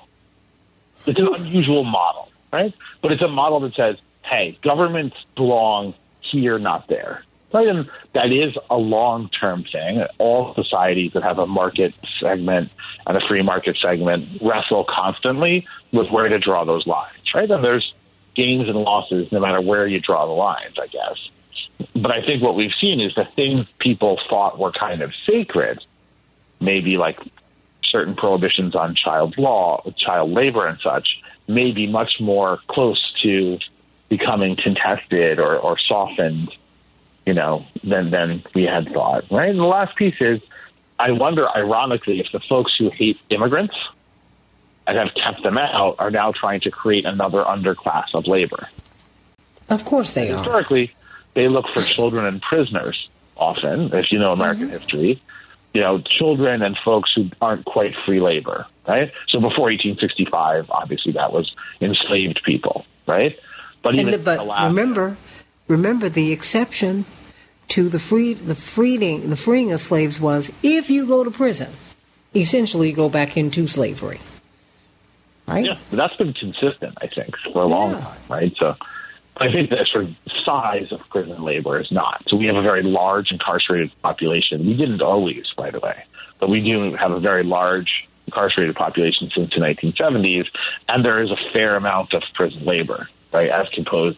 It's an unusual model, right? But it's a model that says, hey, governments belong here, not there. And that is a long term thing. All societies that have a market segment and a free market segment wrestle constantly with where to draw those lines, right? And there's gains and losses no matter where you draw the lines, I guess. But I think what we've seen is the things people thought were kind of sacred, maybe like certain prohibitions on child law, child labor, and such, may be much more close to becoming contested or, or softened you know, than than we had thought. Right. And the last piece is, I wonder, ironically, if the folks who hate immigrants and have kept them out are now trying to create another underclass of labor. Of course they are. Historically, they look for children and prisoners often, if you know American mm-hmm. history. You know, children and folks who aren't quite free labor, right? So before 1865, obviously that was enslaved people, right? But even the, but remember, remember the exception to the free the freeing the freeing of slaves was if you go to prison, essentially you go back into slavery. Right? Yeah, that's been consistent, I think, for a long yeah. time, right? So I think the sort of size of prison labor is not. So we have a very large incarcerated population. We didn't always, by the way, but we do have a very large incarcerated population since the 1970s, and there is a fair amount of prison labor, right, as composed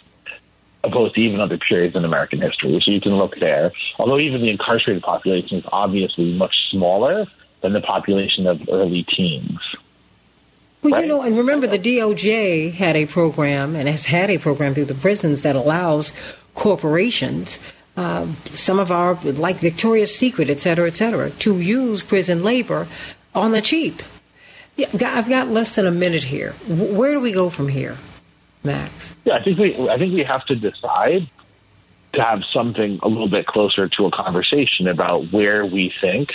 opposed to even other periods in American history. So you can look there. Although even the incarcerated population is obviously much smaller than the population of early teens. Well, right? you know, and remember the DOJ had a program and has had a program through the prisons that allows corporations, uh, some of our, like Victoria's Secret, et cetera, et cetera, to use prison labor on the cheap. Yeah, I've got less than a minute here. Where do we go from here? Max? Yeah, I think we I think we have to decide to have something a little bit closer to a conversation about where we think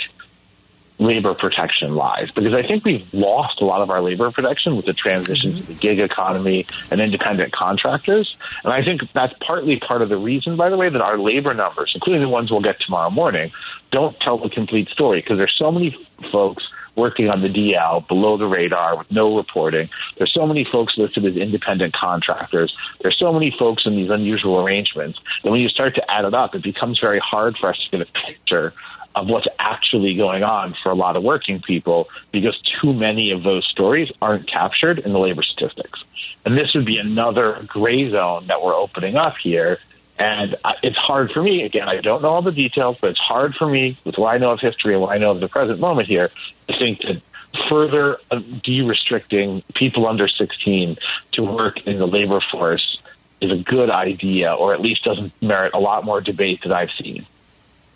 labor protection lies because I think we've lost a lot of our labor protection with the transition mm-hmm. to the gig economy and independent contractors. And I think that's partly part of the reason, by the way, that our labor numbers, including the ones we'll get tomorrow morning, don't tell the complete story because there's so many folks working on the DL below the radar with no reporting. There's so many folks listed as independent contractors. There's so many folks in these unusual arrangements that when you start to add it up, it becomes very hard for us to get a picture of what's actually going on for a lot of working people because too many of those stories aren't captured in the labor statistics. And this would be another gray zone that we're opening up here and it's hard for me, again, I don't know all the details, but it's hard for me, with what I know of history and what I know of the present moment here, to think that further uh, de-restricting people under 16 to work in the labor force is a good idea, or at least doesn't merit a lot more debate that I've seen.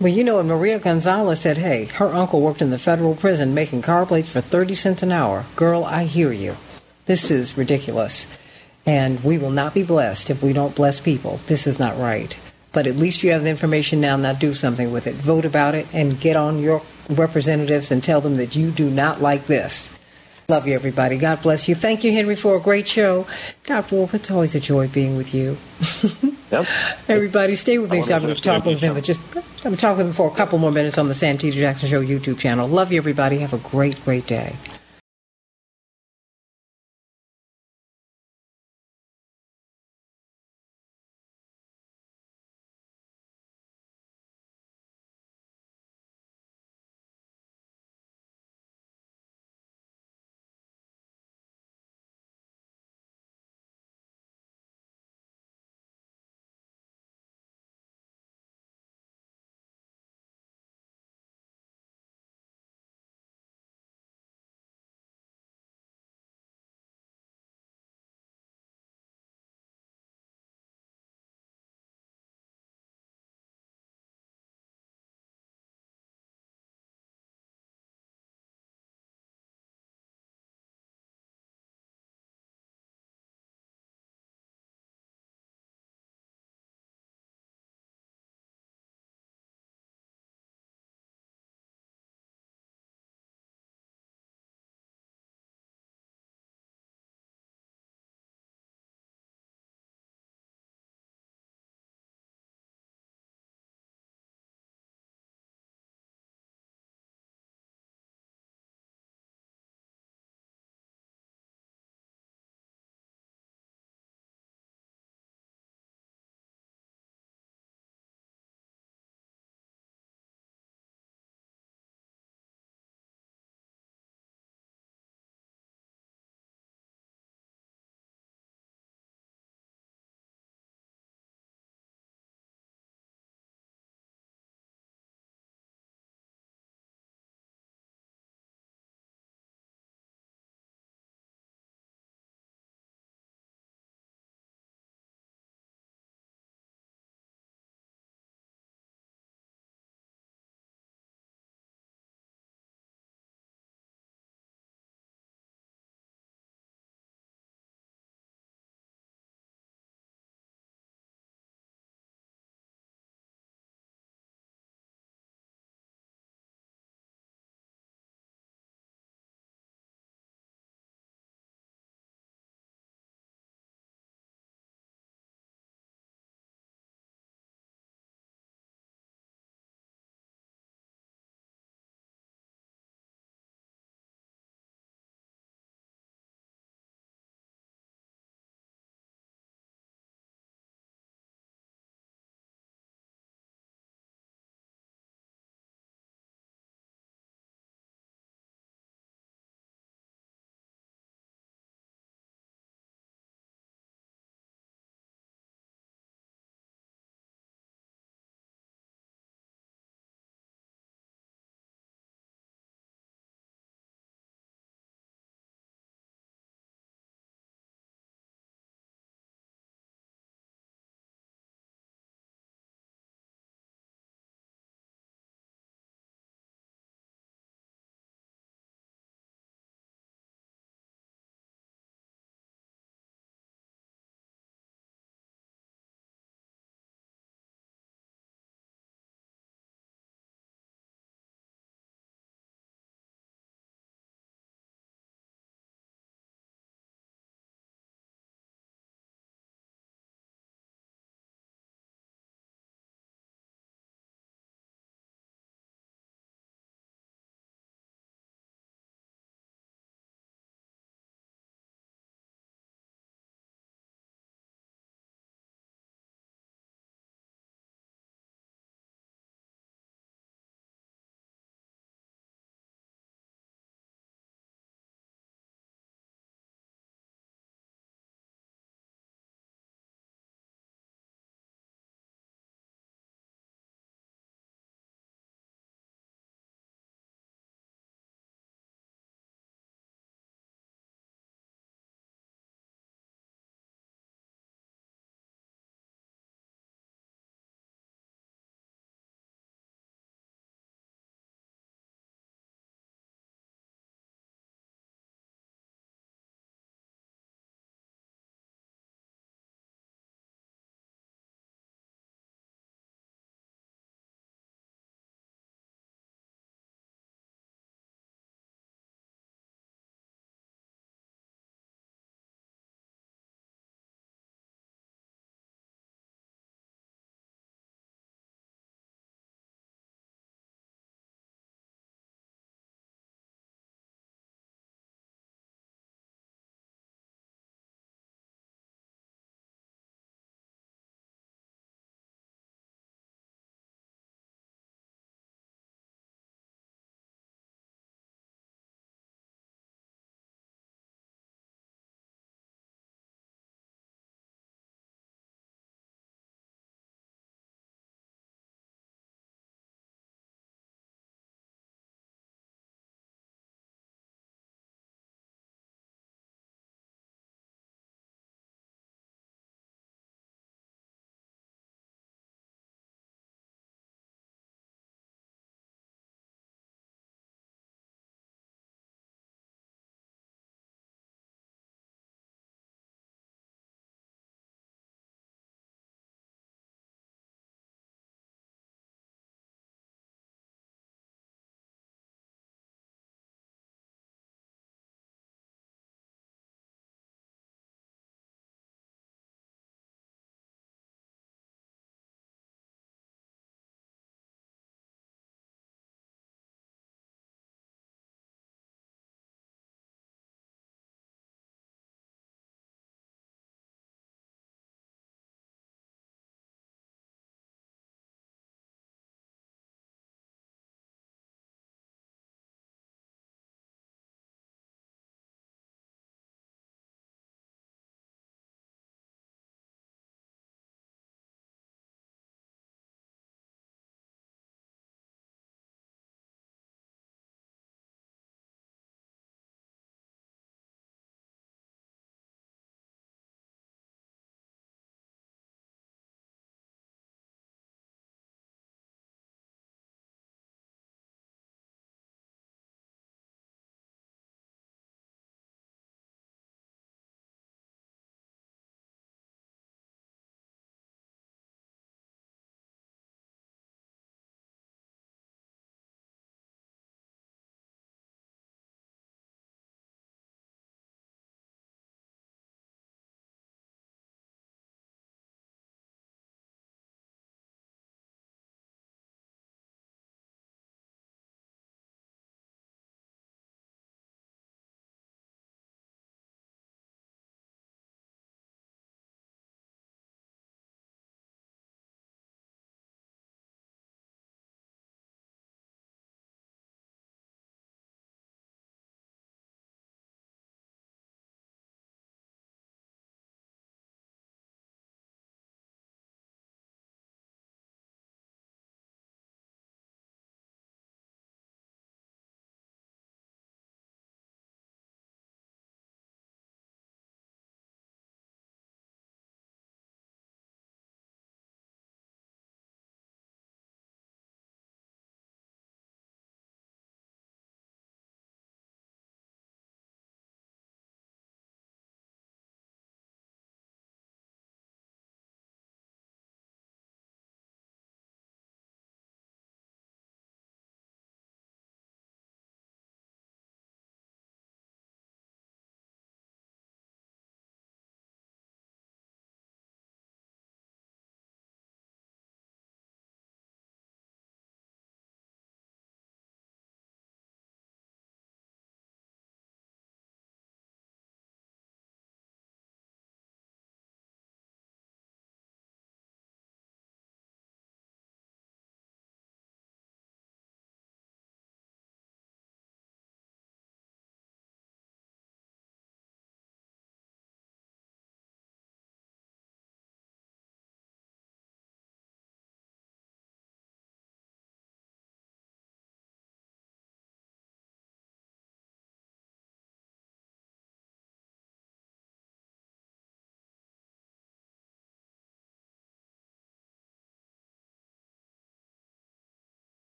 Well, you know, when Maria Gonzalez said, hey, her uncle worked in the federal prison making car plates for 30 cents an hour. Girl, I hear you. This is ridiculous. And we will not be blessed if we don't bless people. This is not right. But at least you have the information now. Now do something with it. Vote about it and get on your representatives and tell them that you do not like this. Love you, everybody. God bless you. Thank you, Henry, for a great show. Dr. Wolff, it's always a joy being with you. [LAUGHS] Yep. Everybody, stay with me. So I'm going to talk with them, but just I'm going to talk with them for a couple more minutes on the Santita Jackson Show YouTube channel. Love you, everybody. Have a great, great day.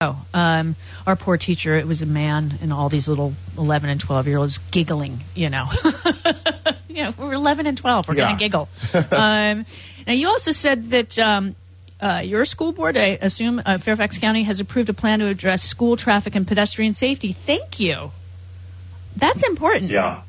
Oh, um, our poor teacher, it was a man, and all these little 11 and 12 year olds giggling, you know. [LAUGHS] you know, we're 11 and 12, we're Yeah. going to giggle. [LAUGHS] um, now, you also said that um, uh, your school board, I assume uh, Fairfax County, has approved a plan to address school traffic and pedestrian safety. Thank you. That's important. Yeah.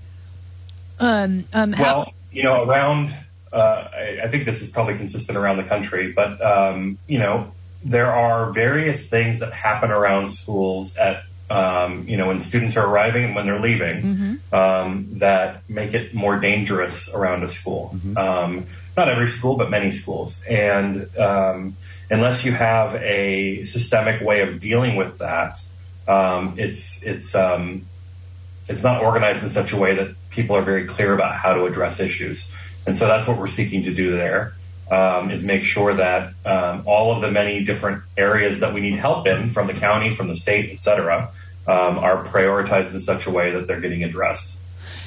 Um, um, how, Well, you know, around, uh, I, I think this is probably consistent around the country, but, um, you know, there are various things that happen around schools at, um, you know, when students are arriving and when they're leaving um, that make it more dangerous around a school. Um, not every school, but many schools. And um, unless you have a systemic way of dealing with that, um, it's it's um, it's not organized in such a way that people are very clear about how to address issues. And so that's what we're seeking to do there. Um, is make sure that um, all of the many different areas that we need help in from the county, from the state, et cetera, um, are prioritized in such a way that they're getting addressed.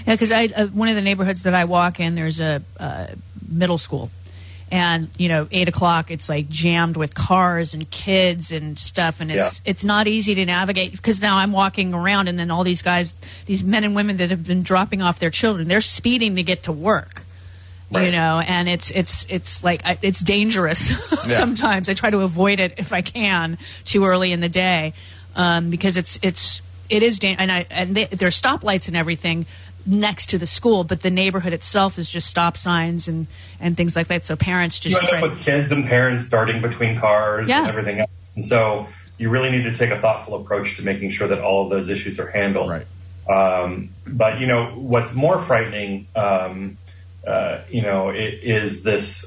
Yeah, because I uh, one of the neighborhoods that I walk in, there's a uh, middle school, and you know, eight o'clock, it's like jammed with cars and kids and stuff, and it's it's not easy to navigate because now I'm walking around, and then all these guys, these men and women that have been dropping off their children, they're speeding to get to work. You know, and it's it's it's like it's dangerous [LAUGHS] Yeah. sometimes. I try to avoid it if I can too early in the day um, because it's it's it is dan- and I and they, there's stoplights and everything next to the school, but the neighborhood itself is just stop signs and and things like that. So parents just you end up with kids and parents darting between cars Yeah. and everything else. And so you really need to take a thoughtful approach to making sure that all of those issues are handled. Right. Um, but you know what's more frightening, um, uh, you know, i is this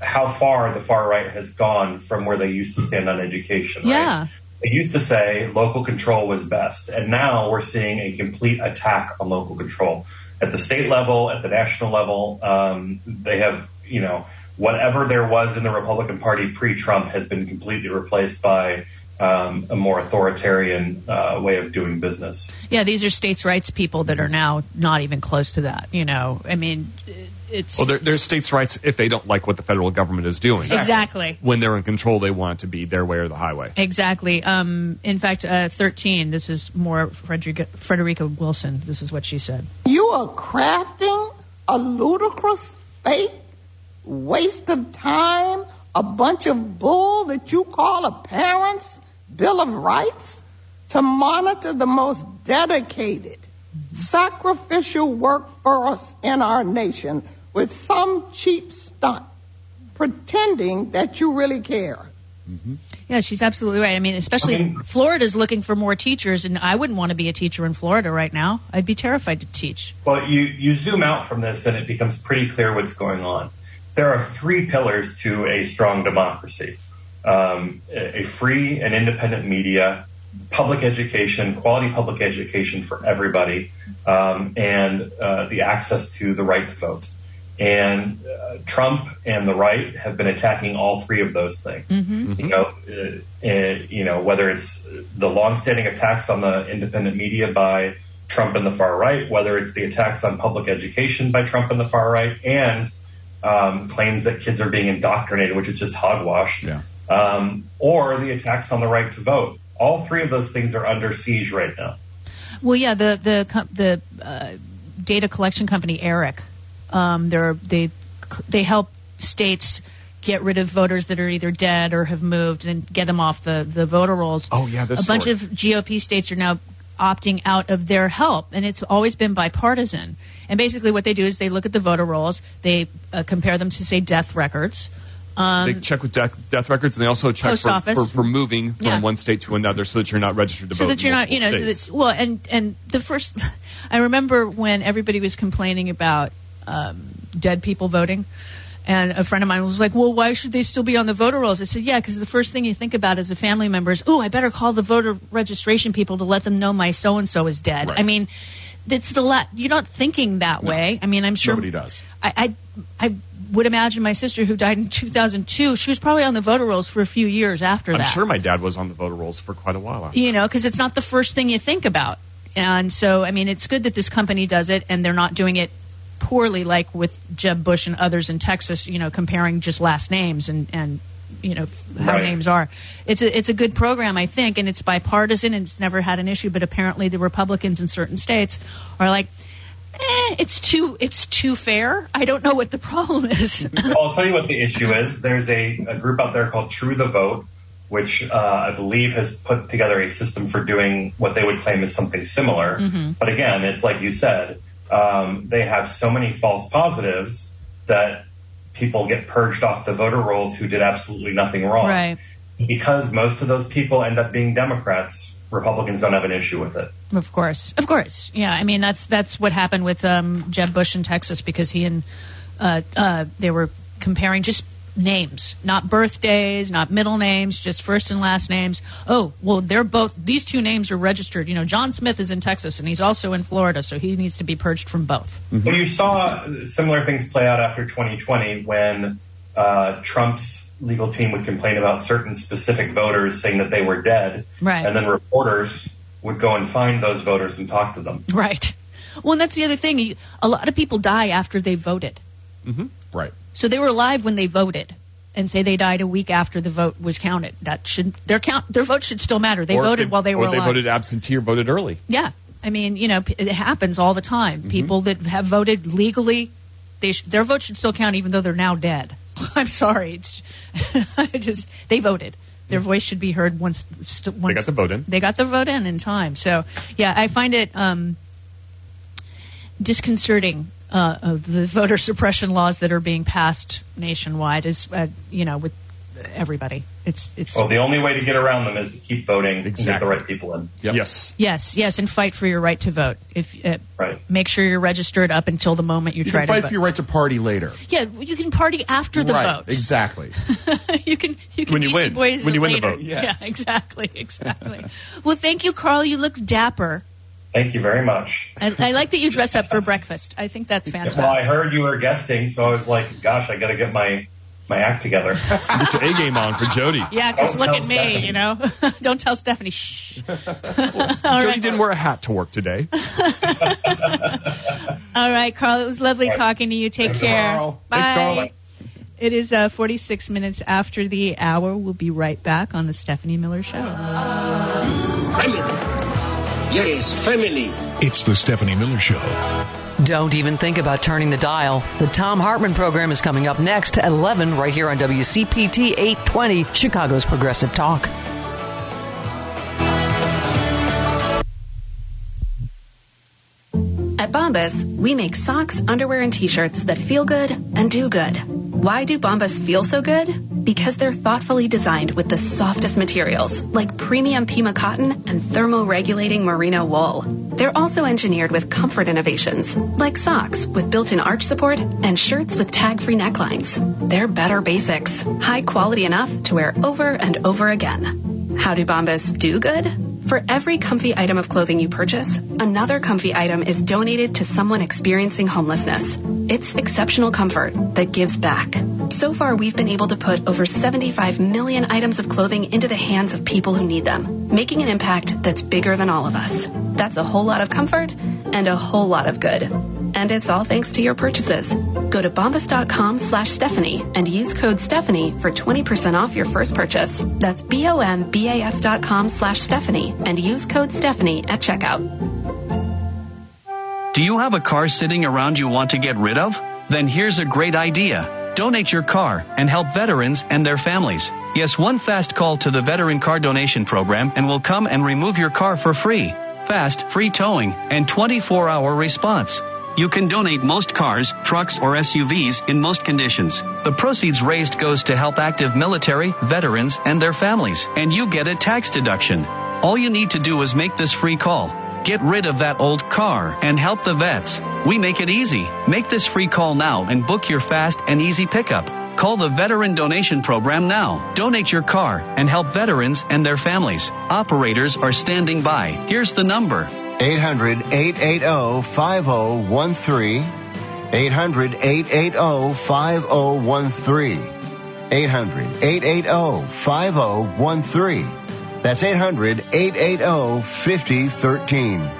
how far the far right has gone from where they used to stand on education. Right? yeah, They used to say local control was best, and now we're seeing a complete attack on local control at the state level, at the national level. Um, they have, you know, whatever there was in the Republican Party pre-Trump has been completely replaced by um, a more authoritarian uh, way of doing business. yeah. These are states' rights people that are now not even close to that. You know, I mean, it's Well, there, there's states' rights if they don't like what the federal government is doing. Exactly. When they're in control, they want it to be their way or the highway. Exactly. Um, in fact, uh, 13, this is more Frederica, Frederica Wilson. This is what she said. You are crafting a ludicrous, fake, waste of time, a bunch of bull that you call a parent's Bill of Rights to monitor the most dedicated, sacrificial workforce in our nation with some cheap stunt, pretending that you really care. Mm-hmm. Yeah, she's absolutely right. I mean, especially I mean- Florida's looking for more teachers, and I wouldn't want to be a teacher in Florida right now. I'd be terrified to teach. Well, you, you zoom out from this and it becomes pretty clear what's going on. There are three pillars to a strong democracy um, a a free and independent media, public education, quality public education for everybody, um, and uh, the access to the right to vote. And uh, Trump and the right have been attacking all three of those things. You know, uh, uh, you know whether it's the longstanding attacks on the independent media by Trump and the far right, whether it's the attacks on public education by Trump and the far right, and um, claims that kids are being indoctrinated, which is just hogwash, um, or the attacks on the right to vote. All three of those things are under siege right now. Well, yeah, the the the uh, data collection company ERIC, um, they're they they help states get rid of voters that are either dead or have moved and get them off the the voter rolls. Oh, yeah, this a bunch of GOP states are now opting out of their help, and it's always been bipartisan. And basically, what they do is they look at the voter rolls, they uh, compare them to say death records. Um, they check with death, death records, and they also check for, for, for moving from Yeah. one state to another, so that you're not registered to so vote. So that you're not, you know, well, and and the first, [LAUGHS] I remember when everybody was complaining about um, dead people voting, and a friend of mine was like, "Well, why should they still be on the voter rolls?" I said, "Yeah, because the first thing you think about as a family member is, oh, I better call the voter registration people to let them know my so and so is dead." I mean, it's the la- you're not thinking that way. I mean, I'm sure Nobody does. I, I I would imagine my sister who died in 2002, she was probably on the voter rolls for a few years after that. I'm sure my dad was on the voter rolls for quite a while. you know, because it's not the first thing you think about. And so, I mean, it's good that this company does it, and they're not doing it poorly, like with Jeb Bush and others in Texas. You know, comparing just last names and and you know how Right. names are. It's a it's a good program, I think, and it's bipartisan and it's never had an issue. But apparently, the Republicans in certain states are like, eh, it's too it's too fair. I don't know what the problem is. [LAUGHS] Well, I'll tell you what the issue is. There's a, a group out there called True the Vote, which uh, I believe has put together a system for doing what they would claim is something similar. Mhm. But again, it's like you said, um, they have so many false positives that people get purged off the voter rolls who did absolutely nothing wrong. Right. Because most of those people end up being Democrats, Republicans don't have an issue with it. Of course, of course, yeah. I mean, that's that's what happened with um, Jeb Bush in Texas because he and uh, uh, they were comparing just names, not birthdays, not middle names, just first and last names. Oh, well, they're both these two names are registered. You know, John Smith is in Texas and he's also in Florida, so he needs to be purged from both. Well, you saw similar things play out after 2020 when uh, Trump's legal team would complain about certain specific voters saying that they were dead, Right. and then reporters would go and find those voters and talk to them. Right. Well, and that's the other thing. A lot of people die after they voted. Mm-hmm. Right. So they were alive when they voted, and say they died a week after the vote was counted. That should their count their vote should still matter. They Or voted while they were or they alive. voted absentee or voted early. Yeah, I mean, you know, it happens all the time. Mm-hmm. People that have voted legally, they sh- their vote should still count, even though they're now dead. [LAUGHS] I'm sorry, it's [LAUGHS] I just they voted. Their voice should be heard once. St- once got the vote in. They got the vote in in time. So yeah, I find it um, disconcerting. Uh, of the voter suppression laws that are being passed nationwide is, uh, you know, with everybody. It's it's Well, the only way to get around them is to keep voting and get the right people in. Yes. Yes, yes, and fight for your right to vote. If uh, Right. make sure you're registered up until the moment you, You try can to fight vote. for your right to party later. yeah, you can party after the right, vote. Exactly. [LAUGHS] you can you can When you Beastie win. When you win the vote. Yes. Yeah, exactly, [LAUGHS] exactly. well, thank you, Carl. You look dapper. Thank you very much. I, I like that you dress up for breakfast. I think that's fantastic. Well, I heard you were guesting, so I was like, "Gosh, I got to get my my act together." [LAUGHS] Get your A game on for Jody. Yeah, because look tell at me, Stephanie. you know. [LAUGHS] Don't tell Stephanie. Shh. [LAUGHS] Jody didn't wear a hat to work today. All right, Carl. It was lovely talking to you. Take Thanks, care. Carl. Bye. Thanks, Carl. Bye. It is uh, 46 minutes after the hour. We'll be right back on the Stephanie Miller Show. Family. Yes, family. It's the Stephanie Miller Show. Don't even think about turning the dial. The Thom Hartmann program is coming up next at 11 right here on WCPT 820, Chicago's Progressive Talk. At Bombas, we make socks, underwear, and t-shirts that feel good and do good. Why do Bombas feel so good? Because they're thoughtfully designed with the softest materials, like premium Pima cotton and thermoregulating merino wool. They're also engineered with comfort innovations, like socks with built-in arch support and shirts with tag-free necklines. They're better basics, high quality enough to wear over and over again. How do Bombas do good? For every comfy item of clothing you purchase, another comfy item is donated to someone experiencing homelessness. It's exceptional comfort that gives back. So far, we've been able to put over 75 million items of clothing into the hands of people who need them, making an impact that's bigger than all of us. That's a whole lot of comfort and a whole lot of good. And it's all thanks to your purchases. Go to bombas.com slash Stephanie and use code Stephanie for 20% off your first purchase. That's B-O-M-B-A-S dot com slash Stephanie and use code Stephanie at checkout. Do you have a car sitting around you want to get rid of? Then here's a great idea. Donate your car and help veterans and their families. Yes, one fast call to the Veteran Car Donation Program and we'll come and remove your car for free. Fast, free towing, and 24 hour response. You can donate most cars, trucks, or SUVs in most conditions. The proceeds raised goes to help active military, veterans, and their families, and you get a tax deduction. All you need to do is make this free call. Get rid of that old car and help the vets. We make it easy. Make this free call now and book your fast and easy pickup. Call the Veteran Donation Program now. Donate your car and help veterans and their families. Operators are standing by. Here's the number 800 880 5013. 800 880 5013. 800 880 5013. That's 800 880 5013.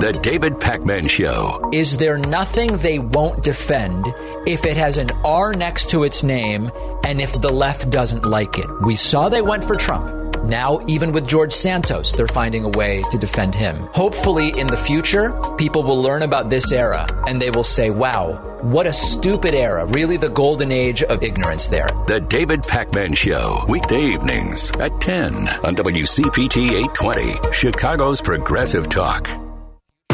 The David Pakman Show. Is there nothing they won't defend if it has an R next to its name and if the left doesn't like it? We saw they went for Trump. Now, even with George Santos, they're finding a way to defend him. Hopefully, in the future, people will learn about this era and they will say, wow, what a stupid era. Really the golden age of ignorance there. The David Pakman Show. Weekday evenings at 10 on WCPT 820, Chicago's Progressive Talk.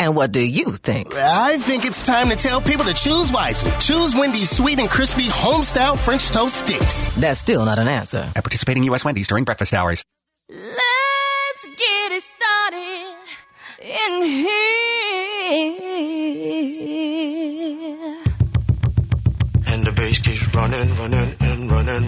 And what do you think? I think it's time to tell people to choose wisely. Choose Wendy's sweet and crispy homestyle French toast sticks. That's still not an answer. At participating U.S. Wendy's during breakfast hours. Let's get it started in here. And the bass keeps running, running,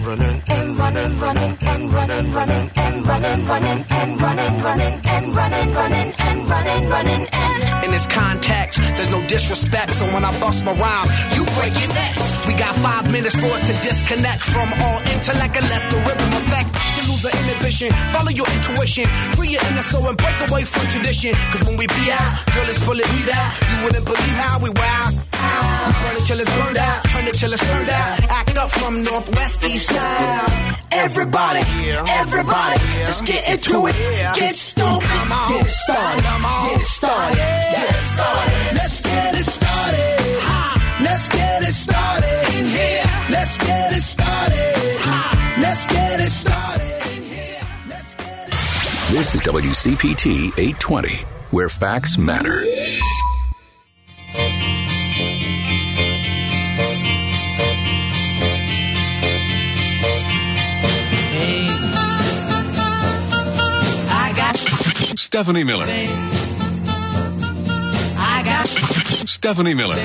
and running, and running, running, and running, running, and running, running, and running, running, and running, running, and running, running, and. In this context, there's no disrespect, so when I bust my rhyme, you break your necks. We got five minutes for us to disconnect from all intellect and let the rhythm affect. Lose the inhibition, follow your intuition, free your inner soul and break away from tradition. Cause when we be out, girl, it's fully we out. You wouldn't believe how we wow. We burn it till it's burned out, turn it till it's turned out. Act up from Northwest East Side. Everybody, everybody, let's get into it. Get stoked, get it started, get it started, get it started. Let's get it started. Let's get it started in here. Let's get it started. Let's get it started in here. This is WCPT 820, where facts matter. Stephanie Miller. I got Stephanie Miller.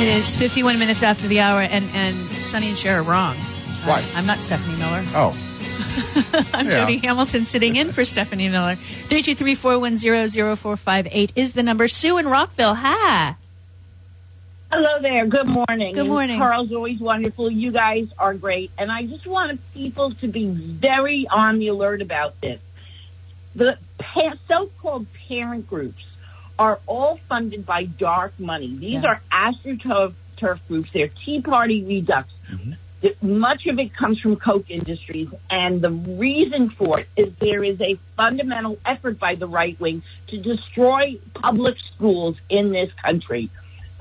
It is 51 minutes after the hour, and, and Sonny and Cher are wrong. Why? Uh, I'm not Stephanie Miller. Oh. [LAUGHS] I'm Yeah. Jody Hamilton sitting in for Stephanie Miller. 323-410-0458 is the number. Sue in Rockville. Hi. Hello there. Good morning. Good morning. Carl's always wonderful. You guys are great. And I just want people to be very on the alert about this. The so-called parent groups are all funded by dark money. These Yeah. are astroturf groups. They're Tea Party redux. Mm-hmm. Th- Much of it comes from Koch Industries, and the reason for it is there is a fundamental effort by the right wing to destroy public schools in this country.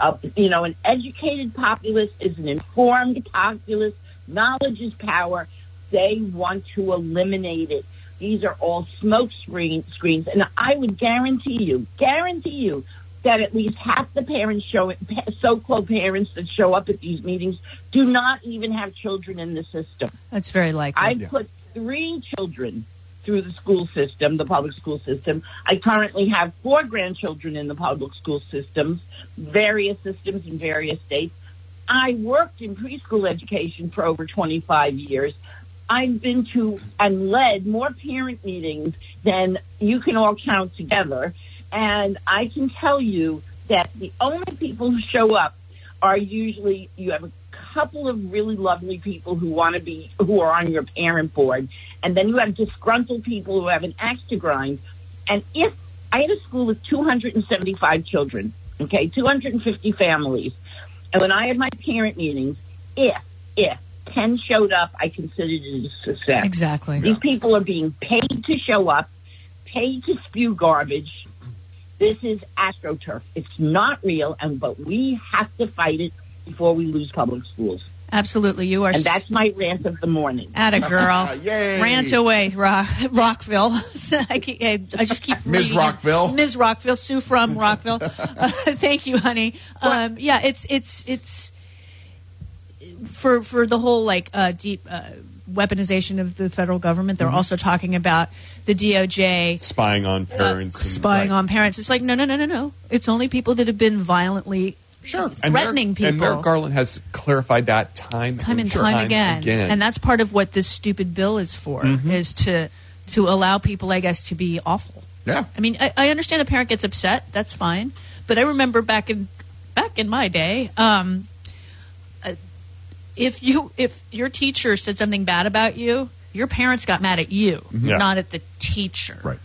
Uh, you know, an educated populace is an informed populace. Knowledge is power. They want to eliminate it. These are all smoke screen screens, and I would guarantee you, guarantee you, that at least half the parents show so-called parents that show up at these meetings do not even have children in the system. That's very likely. I've put three children through the school system, the public school system. I currently have four grandchildren in the public school systems, various systems in various states. I worked in preschool education for over 25 years. I've been to and led more parent meetings than you can all count together. And I can tell you that the only people who show up are usually you have a couple of really lovely people who want to be who are on your parent board, and then you have disgruntled people who have an axe to grind. And if I had a school with 275 children, okay, 250 families, and when I had my parent meetings, if if 10 showed up, I considered it a success. Exactly. These people are being paid to show up, paid to spew garbage. This is astroturf. It's not real, and but we have to fight it before we lose public schools. Absolutely. You are. And that's my rant of the morning. At a [LAUGHS] girl. Yay. Rant away, Rock, [LAUGHS] Rockville. [LAUGHS] I, keep- I I just keep Ms. reading it. Rockville. Ms. Rockville, Sue from Rockville. Uh, thank you, honey. Um, yeah, it's it's it's for for the whole like uh, deep uh, weaponization of the federal government. They're Mhm. also talking about the DOJ Spying on parents. and- spying right. on parents. It's like no, no, no, no, no. It's only people that have been violently Sure. threatening Merrick, people. And Merrick Garland has clarified that time, time and time again. and that's part of what this stupid bill is for Mhm. is to to allow people i guess to be awful Yeah. i mean i, I understand a parent gets upset that's fine but i remember back in back in my day um, uh, if you if your teacher said something bad about you your parents got mad at you Mhm. Yeah. not at the teacher right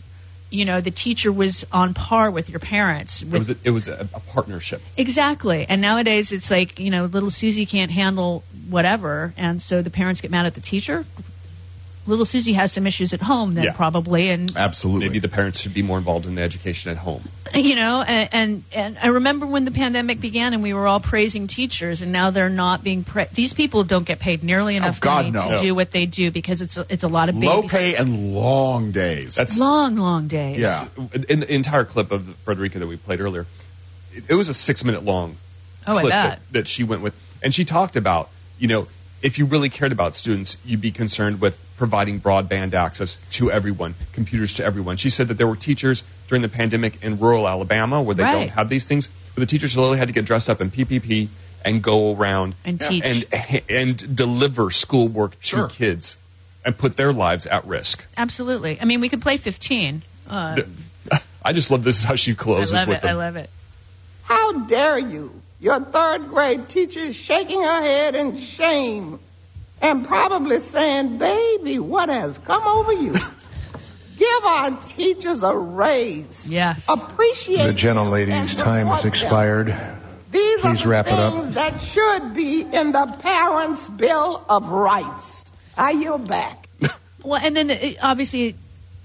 you know the teacher was on par with your parents It was a, it was a, a partnership. Exactly. And nowadays it's like, you know, little Susie can't handle whatever. And so the parents get mad at the teacher. Little Susie has some issues at home then Yeah. probably. And, Absolutely. Maybe the parents should be more involved in the education at home. [LAUGHS] you know, and, and, and I remember when the pandemic began and we were all praising teachers and now they're not being, pra- these people don't get paid nearly oh, enough Oh, God, money no. to do what they do because it's a, it's a lot of Low babies. pay and long days. That's Long, long days. Yeah. In the entire clip of Frederica that we played earlier, it, it was a six minute long Oh, I clip bet. that, that she went with. And she talked about, you know, if you really cared about students, you'd be concerned with providing broadband access to everyone, computers to everyone. She said that there were teachers during the pandemic in rural Alabama where they Right. don't have these things, where the teachers literally had to get dressed up in PPP and go around And teach. and and deliver schoolwork to Sure. kids and put their lives at risk. Absolutely. I mean, we could play 15. Uh, [LAUGHS] I just love this is how she I closes love with it. them. I love it. How dare you? Your third grade teacher is shaking her head in shame and probably saying, Baby, what has come over you? [LAUGHS] Give our teachers a raise. Yes. Appreciate The gentlelady's and time has support them. expired. These Please are the wrap it up. things that should be in the Parents' Bill of Rights. I yield back. [LAUGHS] Well, and then uh, obviously,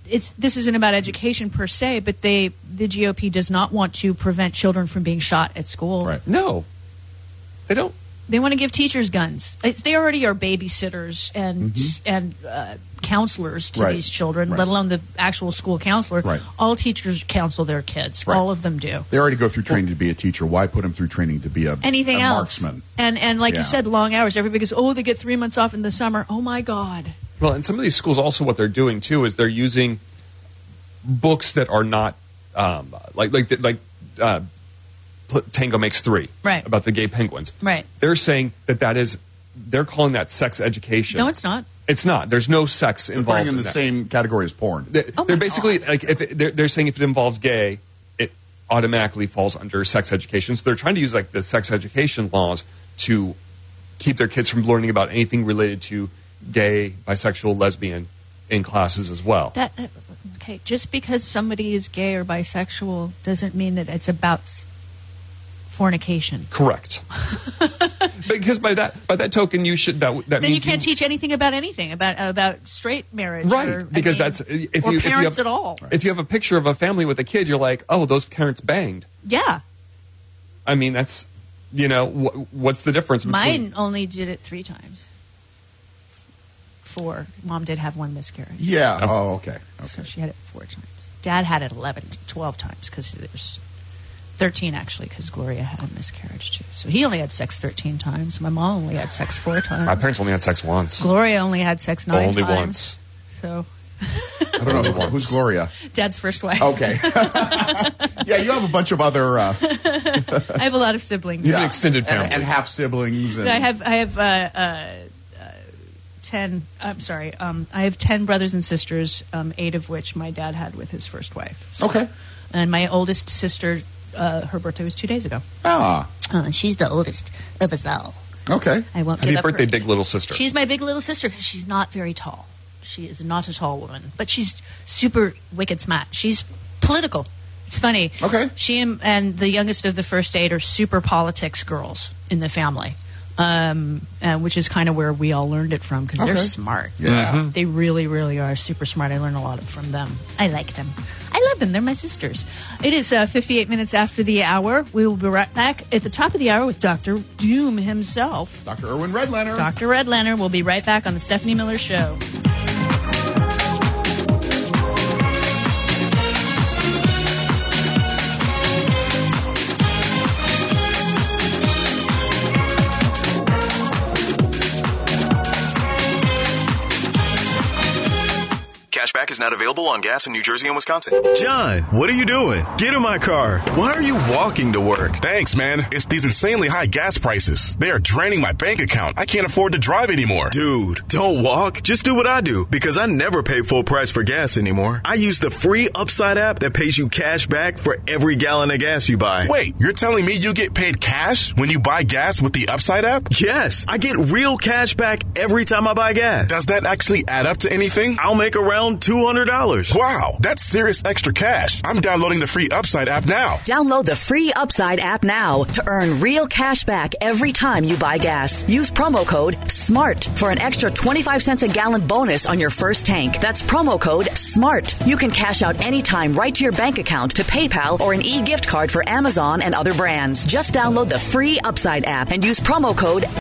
it's this isn't about education per se, but they the GOP does not want to prevent children from being shot at school. Right. No, they don't. They want to give teachers guns. It's, they already are babysitters and and uh, counselors to Mm-hmm. Right. these children, Right. let alone the actual school counselor. Right. All teachers counsel their kids. All of them do. They already go through training to be a teacher. Why put them through training to be a, Anything a else? marksman? And and like Yeah. you said, long hours. Everybody goes, oh, they get three months off in the summer. Oh my god. Well, and some of these schools also what they're doing too is they're using books that are not um, like like like uh, Tango makes three Right. about the gay penguins. Right. They're saying that that is they're calling that sex education. No, it's not. It's not. There's no sex They're involved in the that. same category as porn. They're, they're basically like if it, they're, they're saying if it involves gay, it automatically falls under sex education. So they're trying to use like the sex education laws to keep their kids from learning about anything related to gay, bisexual, lesbian in classes as well. That uh, okay? Just because somebody is gay or bisexual doesn't mean that it's about fornication. Correct. [LAUGHS] because by that by that token, you should that that then you can't teach anything about anything about about straight marriage, right Or, I because mean, that's if or you if you parents have, at all. If you have a picture of a family with a kid, you're like, oh, those parents banged. Yeah, I mean, that's you know wh- what's the difference between mine only did it three times. Four. Mom did have one miscarriage. Yeah. Oh, okay. So she had it four times. Dad had it 11, 12 times because there's 13 actually because Gloria had a miscarriage too. So he only had sex 13 times. My mom only had sex four times. My parents only had sex once. Gloria only had sex nine Only times. Only once. So I don't know. Who's Gloria? Dad's first wife. Okay. [LAUGHS] yeah, you have a bunch of other. Uh, [LAUGHS] I have a lot of siblings. yeah. An extended family and, and half siblings. And, I have I have uh, uh, ten. I'm sorry. Um, I have ten brothers and sisters. Um, eight of which my dad had with his first wife. So- Okay. And my oldest sister, uh, her birthday was two days ago. Ah. Uh, she's the oldest of us all. Okay. I won't Happy give her birthday, big little sister. She's my big little sister because she's not very tall. She is not a tall woman, but she's super wicked smart. She's political. It's funny. Okay. She and, and the youngest of the first eight are super politics girls in the family, um, uh, which is kind of where we all learned it from because they're Okay. smart. Yeah. Mhm. They really, really are super smart. I learn a lot from them. I like them. I love them. They're my sisters. It is uh, 58 minutes after the hour. We will be right back at the top of the hour with Dr. Doom himself. Dr. Irwin Redlener. Dr. Redlener will be right back on the Stephanie Miller Show. Cashback is is not available on gas in New Jersey and Wisconsin. John, what are you doing? Get in my car. Why are you walking to work? Thanks, man. It's these insanely high gas prices. They are draining my bank account. I can't afford to drive anymore. Dude, don't walk. Just do what I do because I never pay full price for gas anymore. I use the free Upside app that pays you cash back for every gallon of gas you buy. Wait, you're telling me you get paid cash when you buy gas with the Upside app? Yes, I get real cash back every time I buy gas. Does that actually add up to anything? I'll make around $200. Wow, that's serious extra cash. I'm downloading the free Upside app now. Download the free Upside app now to earn real cash back every time you buy gas. Use promo code SMART for an extra 25 cents a gallon bonus on your first tank. That's promo code SMART. You can cash out anytime right to your bank account, to PayPal, or an e gift card for Amazon and other brands. Just download the free Upside app and use promo code